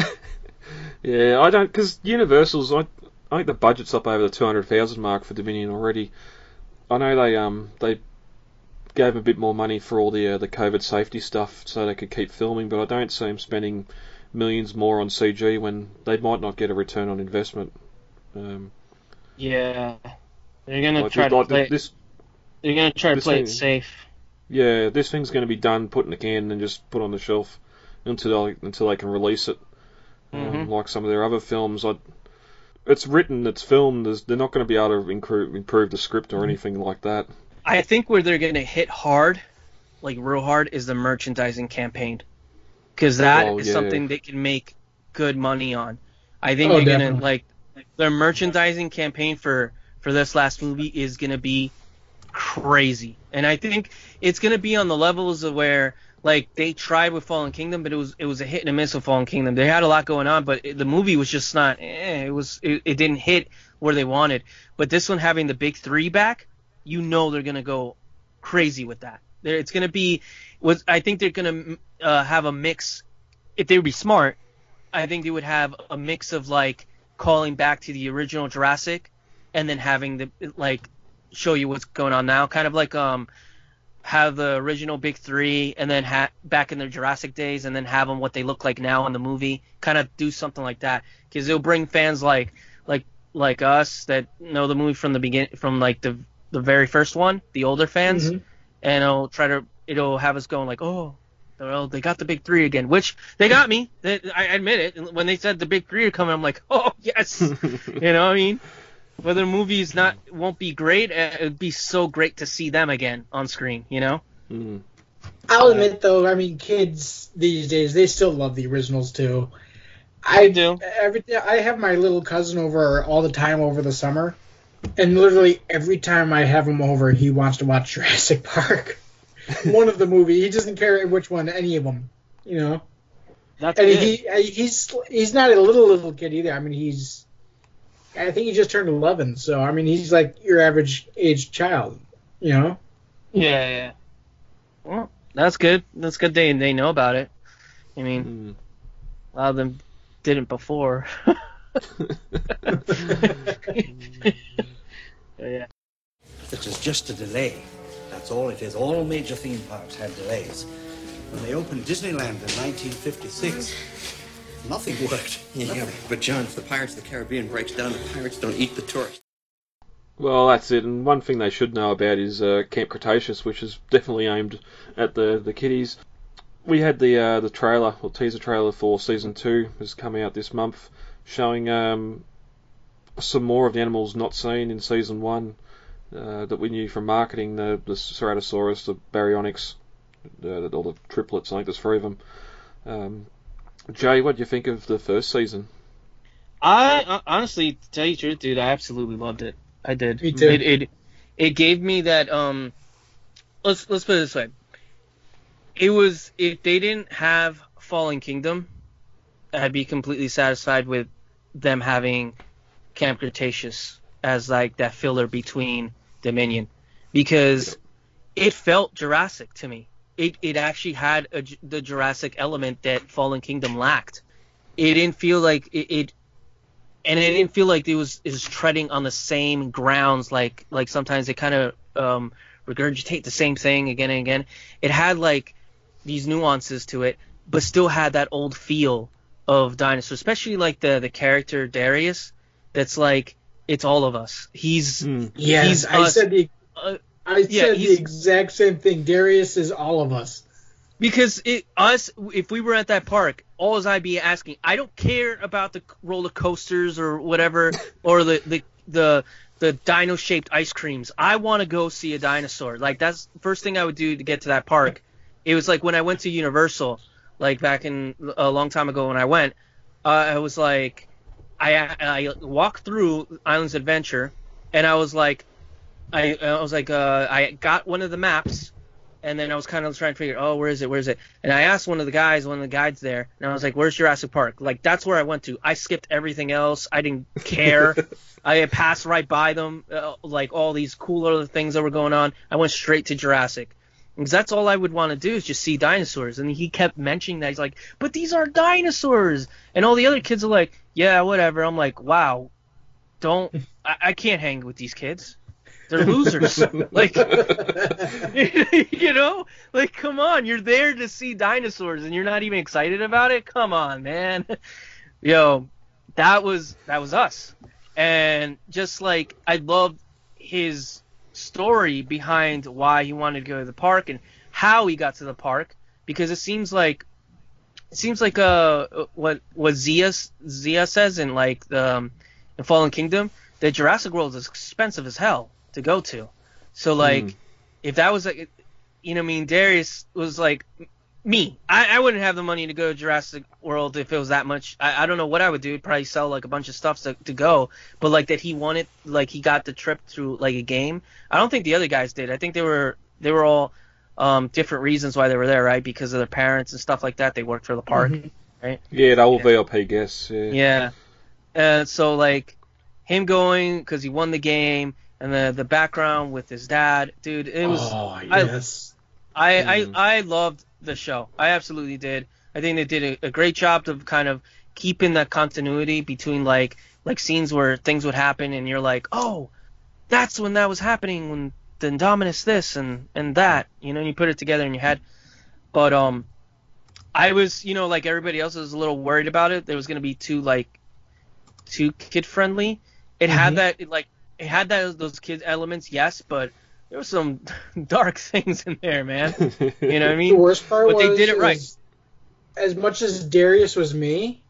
yeah. I don't because Universal's. I, I think the budget's up over the two hundred thousand mark for Dominion already. I know they um they gave them a bit more money for all the uh, the COVID safety stuff so they could keep filming, but I don't see them spending millions more on CG when they might not get a return on investment. Um, Yeah, they're gonna like, try to like play. this. they're gonna try to play it safe. Yeah, this thing's going to be done, put in a can, and just put on the shelf until they, until they can release it. Um, Mhm. like some of their other films, I, it's written, it's filmed. There's, they're not going to be able to improve, improve the script or anything like that. I think where they're gonna hit hard, like real hard, is the merchandising campaign, because that is Oh, yeah. something they can make good money on. I think Oh, they're gonna like their merchandising campaign for for this last movie is gonna be crazy, and I think it's gonna be on the levels of where like they tried with Fallen Kingdom, but it was it was a hit and a miss with Fallen Kingdom. They had a lot going on, but it, the movie was just not. Eh, it was it, it didn't hit where they wanted. But this one having the big three back, you know they're gonna go crazy with that. There, it's gonna be. Was I think they're gonna uh, have a mix. If they would be smart, I think they would have a mix of like calling back to the original Jurassic, and then having the like show you what's going on now, kind of like um have the original big three and then ha- back in their Jurassic days and then have them what they look like now in the movie. Kind of do something like that because it'll bring fans like like like us that know the movie from the begin from like the the very first one, the older fans, Mhm. and it'll try to it'll have us going like oh. Well, they got the big three again, which they got me. They, I admit it. When they said the big three are coming, I'm like, oh yes. you know what I mean? Whether the movie's not won't be great, uh, it'd be so great to see them again on screen. You know? Mm. I'll admit though, I mean, kids these days they still love the originals too. I do. Every I have my little cousin over all the time over the summer, and literally every time I have him over, he wants to watch Jurassic Park, one of the movie. He doesn't care which one, any of them, you know. That's and good. he he's he's not a little little kid either. I mean, he's I think he just turned eleven, so I mean, he's like your average age child, you know. Yeah, yeah. Well, that's good. That's good. They they know about it. I mean, mm-hmm. a lot of them didn't before. Mm-hmm. yeah. It is just a delay. That's all it is. All major theme parks had delays. When they opened Disneyland in 1956, nothing worked. Yeah, but John, if the Pirates of the Caribbean breaks down, the pirates don't eat the tourists. Well, that's it. And one thing they should know about is uh, Camp Cretaceous, which is definitely aimed at the the kiddies. We had the uh, the trailer or teaser trailer for season two has come out this month, showing um, some more of the animals not seen in season one. uh, that we knew from marketing the the Ceratosaurus, the Baryonyx, uh, all the triplets. I think there's three of them. Um, Jay, what do you think of the first season? I uh, honestly, to tell you the truth, dude, I absolutely loved it. I did. Me too. It it, it gave me that um. Let's let's put it this way. It was if they didn't have Fallen Kingdom, I'd be completely satisfied with them having Camp Cretaceous as like that filler between Dominion, because it felt Jurassic to me. It it actually had a, the Jurassic element that Fallen Kingdom lacked. It didn't feel like it, it and it didn't feel like it was is treading on the same grounds like like sometimes they kind of um, regurgitate the same thing again and again. It had like these nuances to it, but still had that old feel of dinosaurs, especially like the the character Darius. That's like it's all of us. He's Yes, he's I us. said the Uh, I yeah, said the exact same thing. Darius is all of us. Because it us if we were at that park, all I'd be asking, I don't care about the roller coasters or whatever or the the the the dino shaped ice creams. I want to go see a dinosaur. Like that's the first thing I would do to get to that park. It was like when I went to Universal, like back in a long time ago when I went, uh, I was like, I I walked through Islands Adventure, and I was like, I I was like, uh, I got one of the maps and then I was kind of trying to figure, oh, where is it? Where is it? And I asked one of the guys, one of the guides there, and I was like, where's Jurassic Park? Like that's where I went to. I skipped everything else. I didn't care. I passed right by them, uh, like all these cool other things that were going on. I went straight to Jurassic. Because that's all I would want to do is just see dinosaurs. And he kept mentioning that. He's like, but these are dinosaurs. And all the other kids are like, yeah, whatever. I'm like, wow, don't, I, I can't hang with these kids. They're losers. like, you know, like come on, you're there to see dinosaurs and you're not even excited about it. Come on, man. Yo, that was that was us, and just like I loved his story behind why he wanted to go to the park and how he got to the park because it seems like it seems like uh what what Zia Zia says in like the um, in Fallen Kingdom that Jurassic World is expensive as hell to go to. So like Mm. if that was like you know I mean Darius was like me. I, I wouldn't have the money to go to Jurassic World if it was that much. I, I don't know what I would do. Probably sell like a bunch of stuff to, to go. But like that he wanted like he got the trip through like a game. I don't think the other guys did. I think they were they were all um, different reasons why they were there, right? Because of their parents and stuff like that. They worked for the park, right? Yeah, they all VIP guests. Yeah. Yeah. And so like him going because he won the game and the the background with his dad, dude. It was oh I- yes. I, Mm. I I loved the show. I absolutely did. I think they did a, a great job of kind of keeping that continuity between like like scenes where things would happen and you're like, oh, that's when that was happening when the Indominus this and and that, you know, and you put it together in your head. But um, I was, you know, like everybody else was a little worried about it. There was gonna be too like too kid friendly. It Mhm. had that it, like it had that those kids elements, yes, but there was some dark things in there, man. You know what I mean? The worst part But was they did it right. As much as Darius was me,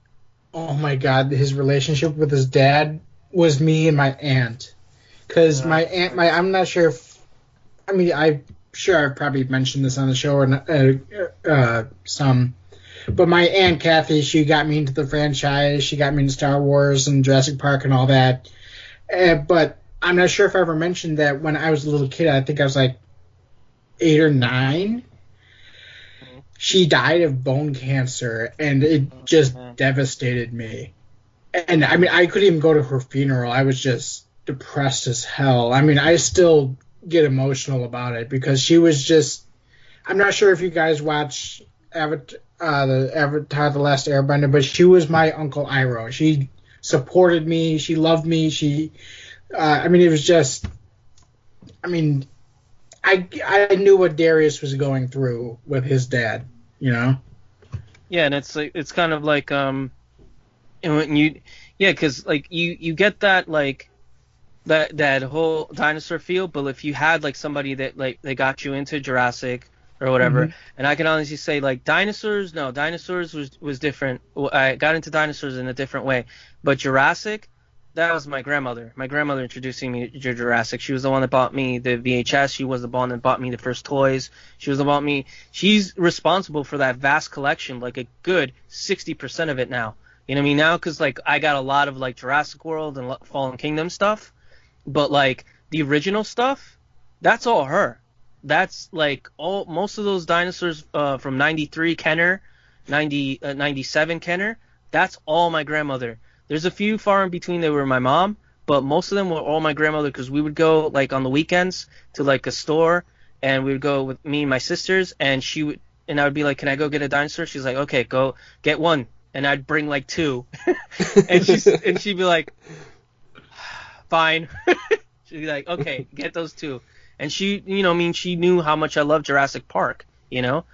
oh my god, his relationship with his dad was me and my aunt. Because my aunt, my I'm not sure if, I mean, I'm sure I've probably mentioned this on the show or not, uh, uh, some, but my aunt Kathy, she got me into the franchise. She got me into Star Wars and Jurassic Park and all that. Uh, but I'm not sure if I ever mentioned that when I was a little kid. I think I was like eight or nine. She died of bone cancer, and it just devastated me. And I mean, I couldn't even go to her funeral. I was just depressed as hell. I mean, I still get emotional about it because she was just. I'm not sure if you guys watch Avatar, uh, the Avatar: The Last Airbender, but she was my Uncle Iroh. She supported me. She loved me. She, uh, I mean, it was just. I mean, I I knew what Darius was going through with his dad. You know. Yeah, and it's like it's kind of like um, and when you yeah, because like you you get that like that that whole dinosaur feel, but if you had like somebody that like they got you into Jurassic or whatever, Mhm. and I can honestly say like dinosaurs, no, dinosaurs was was different. I got into dinosaurs in a different way, but Jurassic, that was my grandmother. My grandmother introducing me to Jurassic. She was the one that bought me the VHS. She was the one that bought me the first toys. She was the one me. She's responsible for that vast collection, like a good 60% of it now. You know what I mean? Now, because like I got a lot of like Jurassic World and Fallen Kingdom stuff, but like the original stuff, that's all her. That's like all most of those dinosaurs uh, from '93 Kenner, 90 uh, 97 Kenner. That's all my grandmother. There's a few far in between that were my mom, but most of them were all my grandmother because we would go like on the weekends to like a store and we would go with me and my sisters and she would and I would be like, "Can I go get a dinosaur?" She's like, "Okay, go get one." And I'd bring like two, and she's and she'd be like, "Fine." she'd be like, "Okay, get those two." And she, you know, I mean, she knew how much I love Jurassic Park, you know,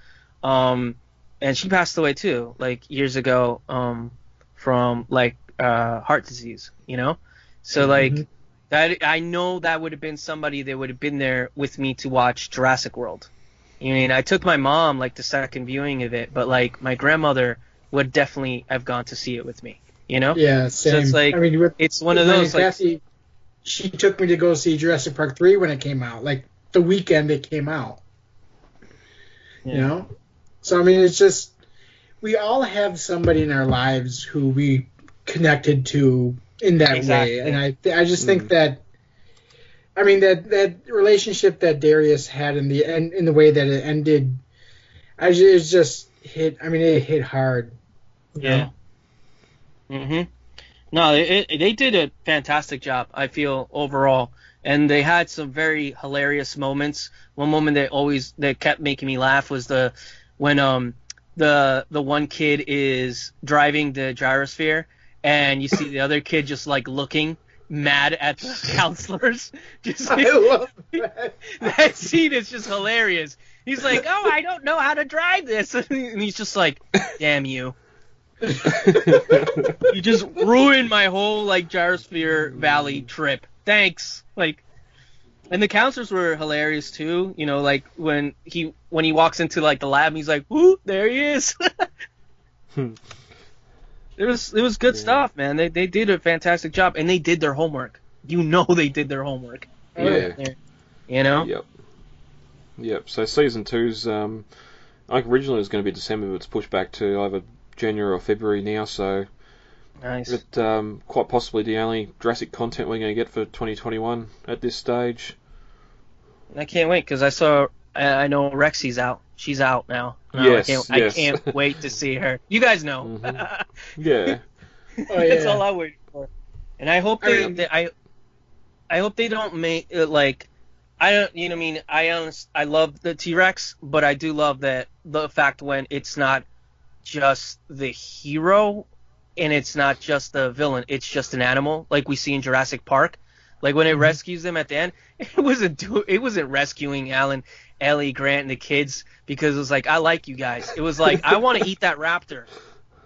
um, and she passed away too, like years ago, um, from like uh, heart disease, you know? So like Mm-hmm. that I know that would have been somebody that would have been there with me to watch Jurassic World. You mean I took my mom like the second viewing of it, but like my grandmother would definitely have gone to see it with me, you know? Yeah, So same. it's like I mean, with, it's one of those like Cassie, she took me to go see Jurassic Park three when it came out, like the weekend it came out. You know, so I mean, it's just we all have somebody in our lives who we connected to in that Exactly. way, and I I just think that. I mean that that relationship that Darius had in the end in the way that it ended, I ju- it just hit. I mean, it hit hard. you Yeah. know? Mhm. No, it, it, they did a fantastic job. I feel overall, and they had some very hilarious moments. One moment that always that kept making me laugh was the when um the the one kid is driving the gyrosphere, and you see the other kid just like looking mad at the counselors. Just I love that. that scene is just hilarious. He's like, "Oh, I don't know how to drive this," and he's just like, "Damn you." you just ruined my whole like gyrosphere valley trip. Thanks. Like and the counselors were hilarious too, you know, like when he when he walks into like the lab he's like, "Woo, there he is." it was it was good stuff, man. They they did a fantastic job and they did their homework. You know they did their homework. Yeah. You know? Yep. Yep. So season two's um, like originally it was going to be December, but it's pushed back to either January or February now. So Nice. it um, quite possibly the only Jurassic content we're going to get for 2021 at this stage. I can't wait because I saw I, I know Rexy's out. She's out now. No, Yes, I can't, yes. I can't wait to see her. You guys know. Mhm. Yeah. Oh, That's all I'm waiting for. And I hope I they, mean- they I I hope they don't make it like I don't you know what I mean I honest I love the T Rex, but I do love that the fact when it's not just the hero and it's not just the villain, it's just an animal like we see in Jurassic Park. Like when it rescues them at the end, it wasn't do it wasn't rescuing Alan, Ellie, Grant, and the kids because it was like I like you guys. It was like I want to eat that raptor,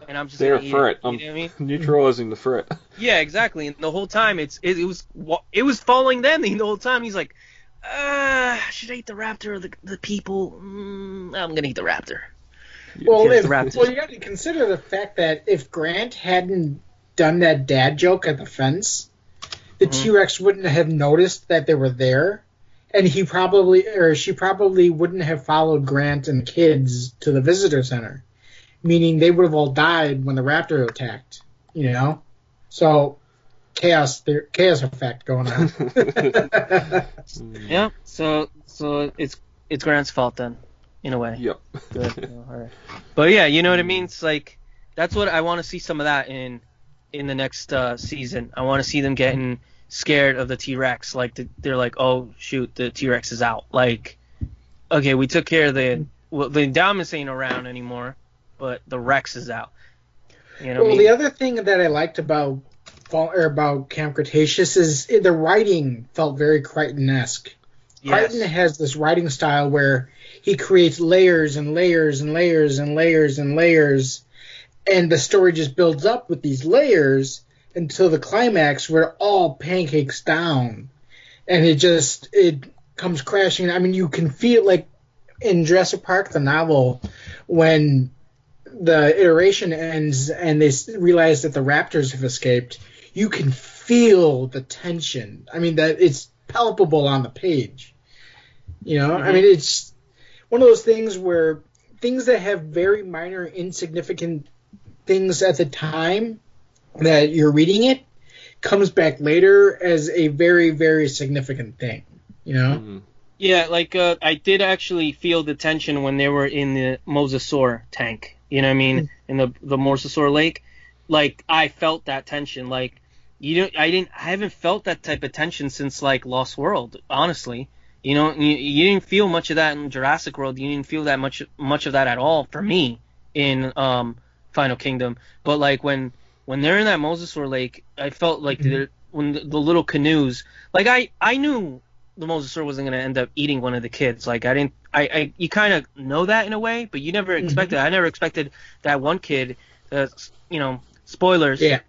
and I'm just They're gonna a eat threat. it. I'm You know what I mean? neutralizing the threat. Yeah, exactly. And the whole time it's it, it was wa- it was following them the whole time. He's like, uh, should I eat the raptor or the the people? Mm, I'm gonna eat the raptor. Well, if, Raptors. well, you got to consider the fact that if Grant hadn't done that dad joke at the fence, the Mhm. T Rex wouldn't have noticed that they were there, and he probably or she probably wouldn't have followed Grant and the kids to the visitor center, meaning they would have all died when the raptor attacked. You know, so chaos, there, chaos effect going on. Yeah. So so it's it's Grant's fault then, in a way. Yep. Good. All right. But yeah, you know what I mean. It's like that's what I want to see some of that in in the next uh, season. I want to see them getting scared of the T Rex. Like the, they're like, oh shoot, the T Rex is out. Like, okay, we took care of the well, the Indominus ain't around anymore, but the Rex is out. You know well, I the other thing that I liked about Fall- or about Camp Cretaceous is the writing felt very Crichton-esque. Yes. Crichton has this writing style where he creates layers and layers and layers and layers and layers, and the story just builds up with these layers until the climax where it all pancakes down, and it just it comes crashing. I mean, you can feel like in Jurassic Park, the novel, when the iteration ends and they realize that the raptors have escaped, you can feel the tension. I mean that it's palpable on the page. You know, I mean it's one of those things where things that have very minor, insignificant things at the time that you're reading it comes back later as a very, very significant thing. You know? Mm. Yeah, like uh, I did actually feel the tension when they were in the Mosasaur tank. You know what I mean? In the the Mosasaur lake, like I felt that tension. Like you don't, I didn't, I haven't felt that type of tension since like Lost World. Honestly, you know, you, you didn't feel much of that in Jurassic World. You didn't feel that much much of that at all for me in um Fallen Kingdom. But like when when they're in that Mosasaur lake, I felt like the when the, the little canoes, like I I knew the Mosasaur wasn't gonna end up eating one of the kids. Like I didn't, I, I you kind of know that in a way, but you never expected. I never expected that one kid. Uh, you know, spoilers. Yeah.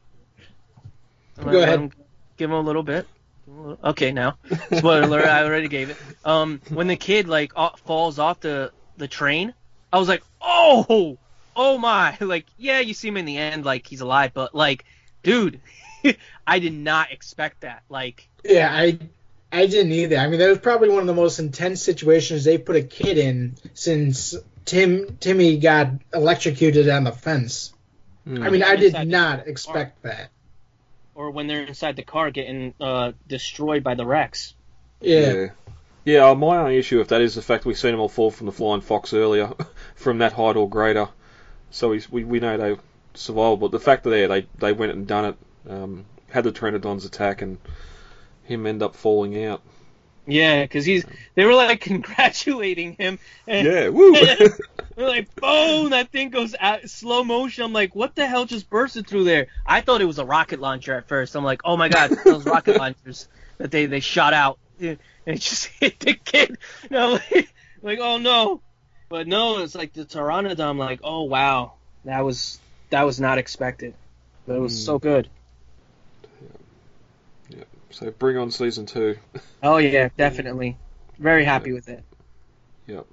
Go ahead. give him a little bit. Give him a little- Okay, now spoiler alert. I already gave it. Um, when the kid like falls off the the train, I was like, oh, oh my! Like, yeah, you see him in the end, like he's alive, but like, dude, I did not expect that. Like, Yeah, I I didn't either. I mean, that was probably one of the most intense situations they put a kid in since Tim Timmy got electrocuted on the fence. I mean, I did not expect that. Or when they're inside the car getting uh destroyed by the Rex. Yeah. Yeah. Yeah, my only issue with that is the fact we've seen them all fall from the flying fox earlier, from that height or greater. So we, we, we know they survived, but the fact that they they, they went and done it, um, had the Pteranodons attack and him end up falling out. Yeah, because he's they were like congratulating him. And Yeah, woo! They're like, boom, that thing goes out slow motion. I'm like, what the hell just bursted through there? I thought it was a rocket launcher at first. I'm like, oh my god, those rocket launchers that they, they shot out. And it just hit the kid. And I'm like, like, oh no. But no, it's like the Pteranodon. I'm like, oh wow, that was that was not expected. But it was so hmm. good. Yeah. so bring on season two. Oh yeah, definitely. Very happy with it. Yep.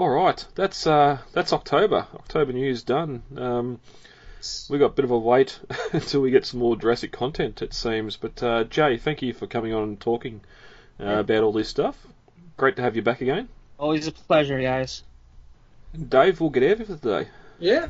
All right, that's uh, that's October. October news done. Um, we got a bit of a wait until we get some more Jurassic content, it seems. But uh, Jay, thank you for coming on and talking uh, about all this stuff. Great to have you back again. Always a pleasure, guys. And Dave, we'll get out of it today. Yeah.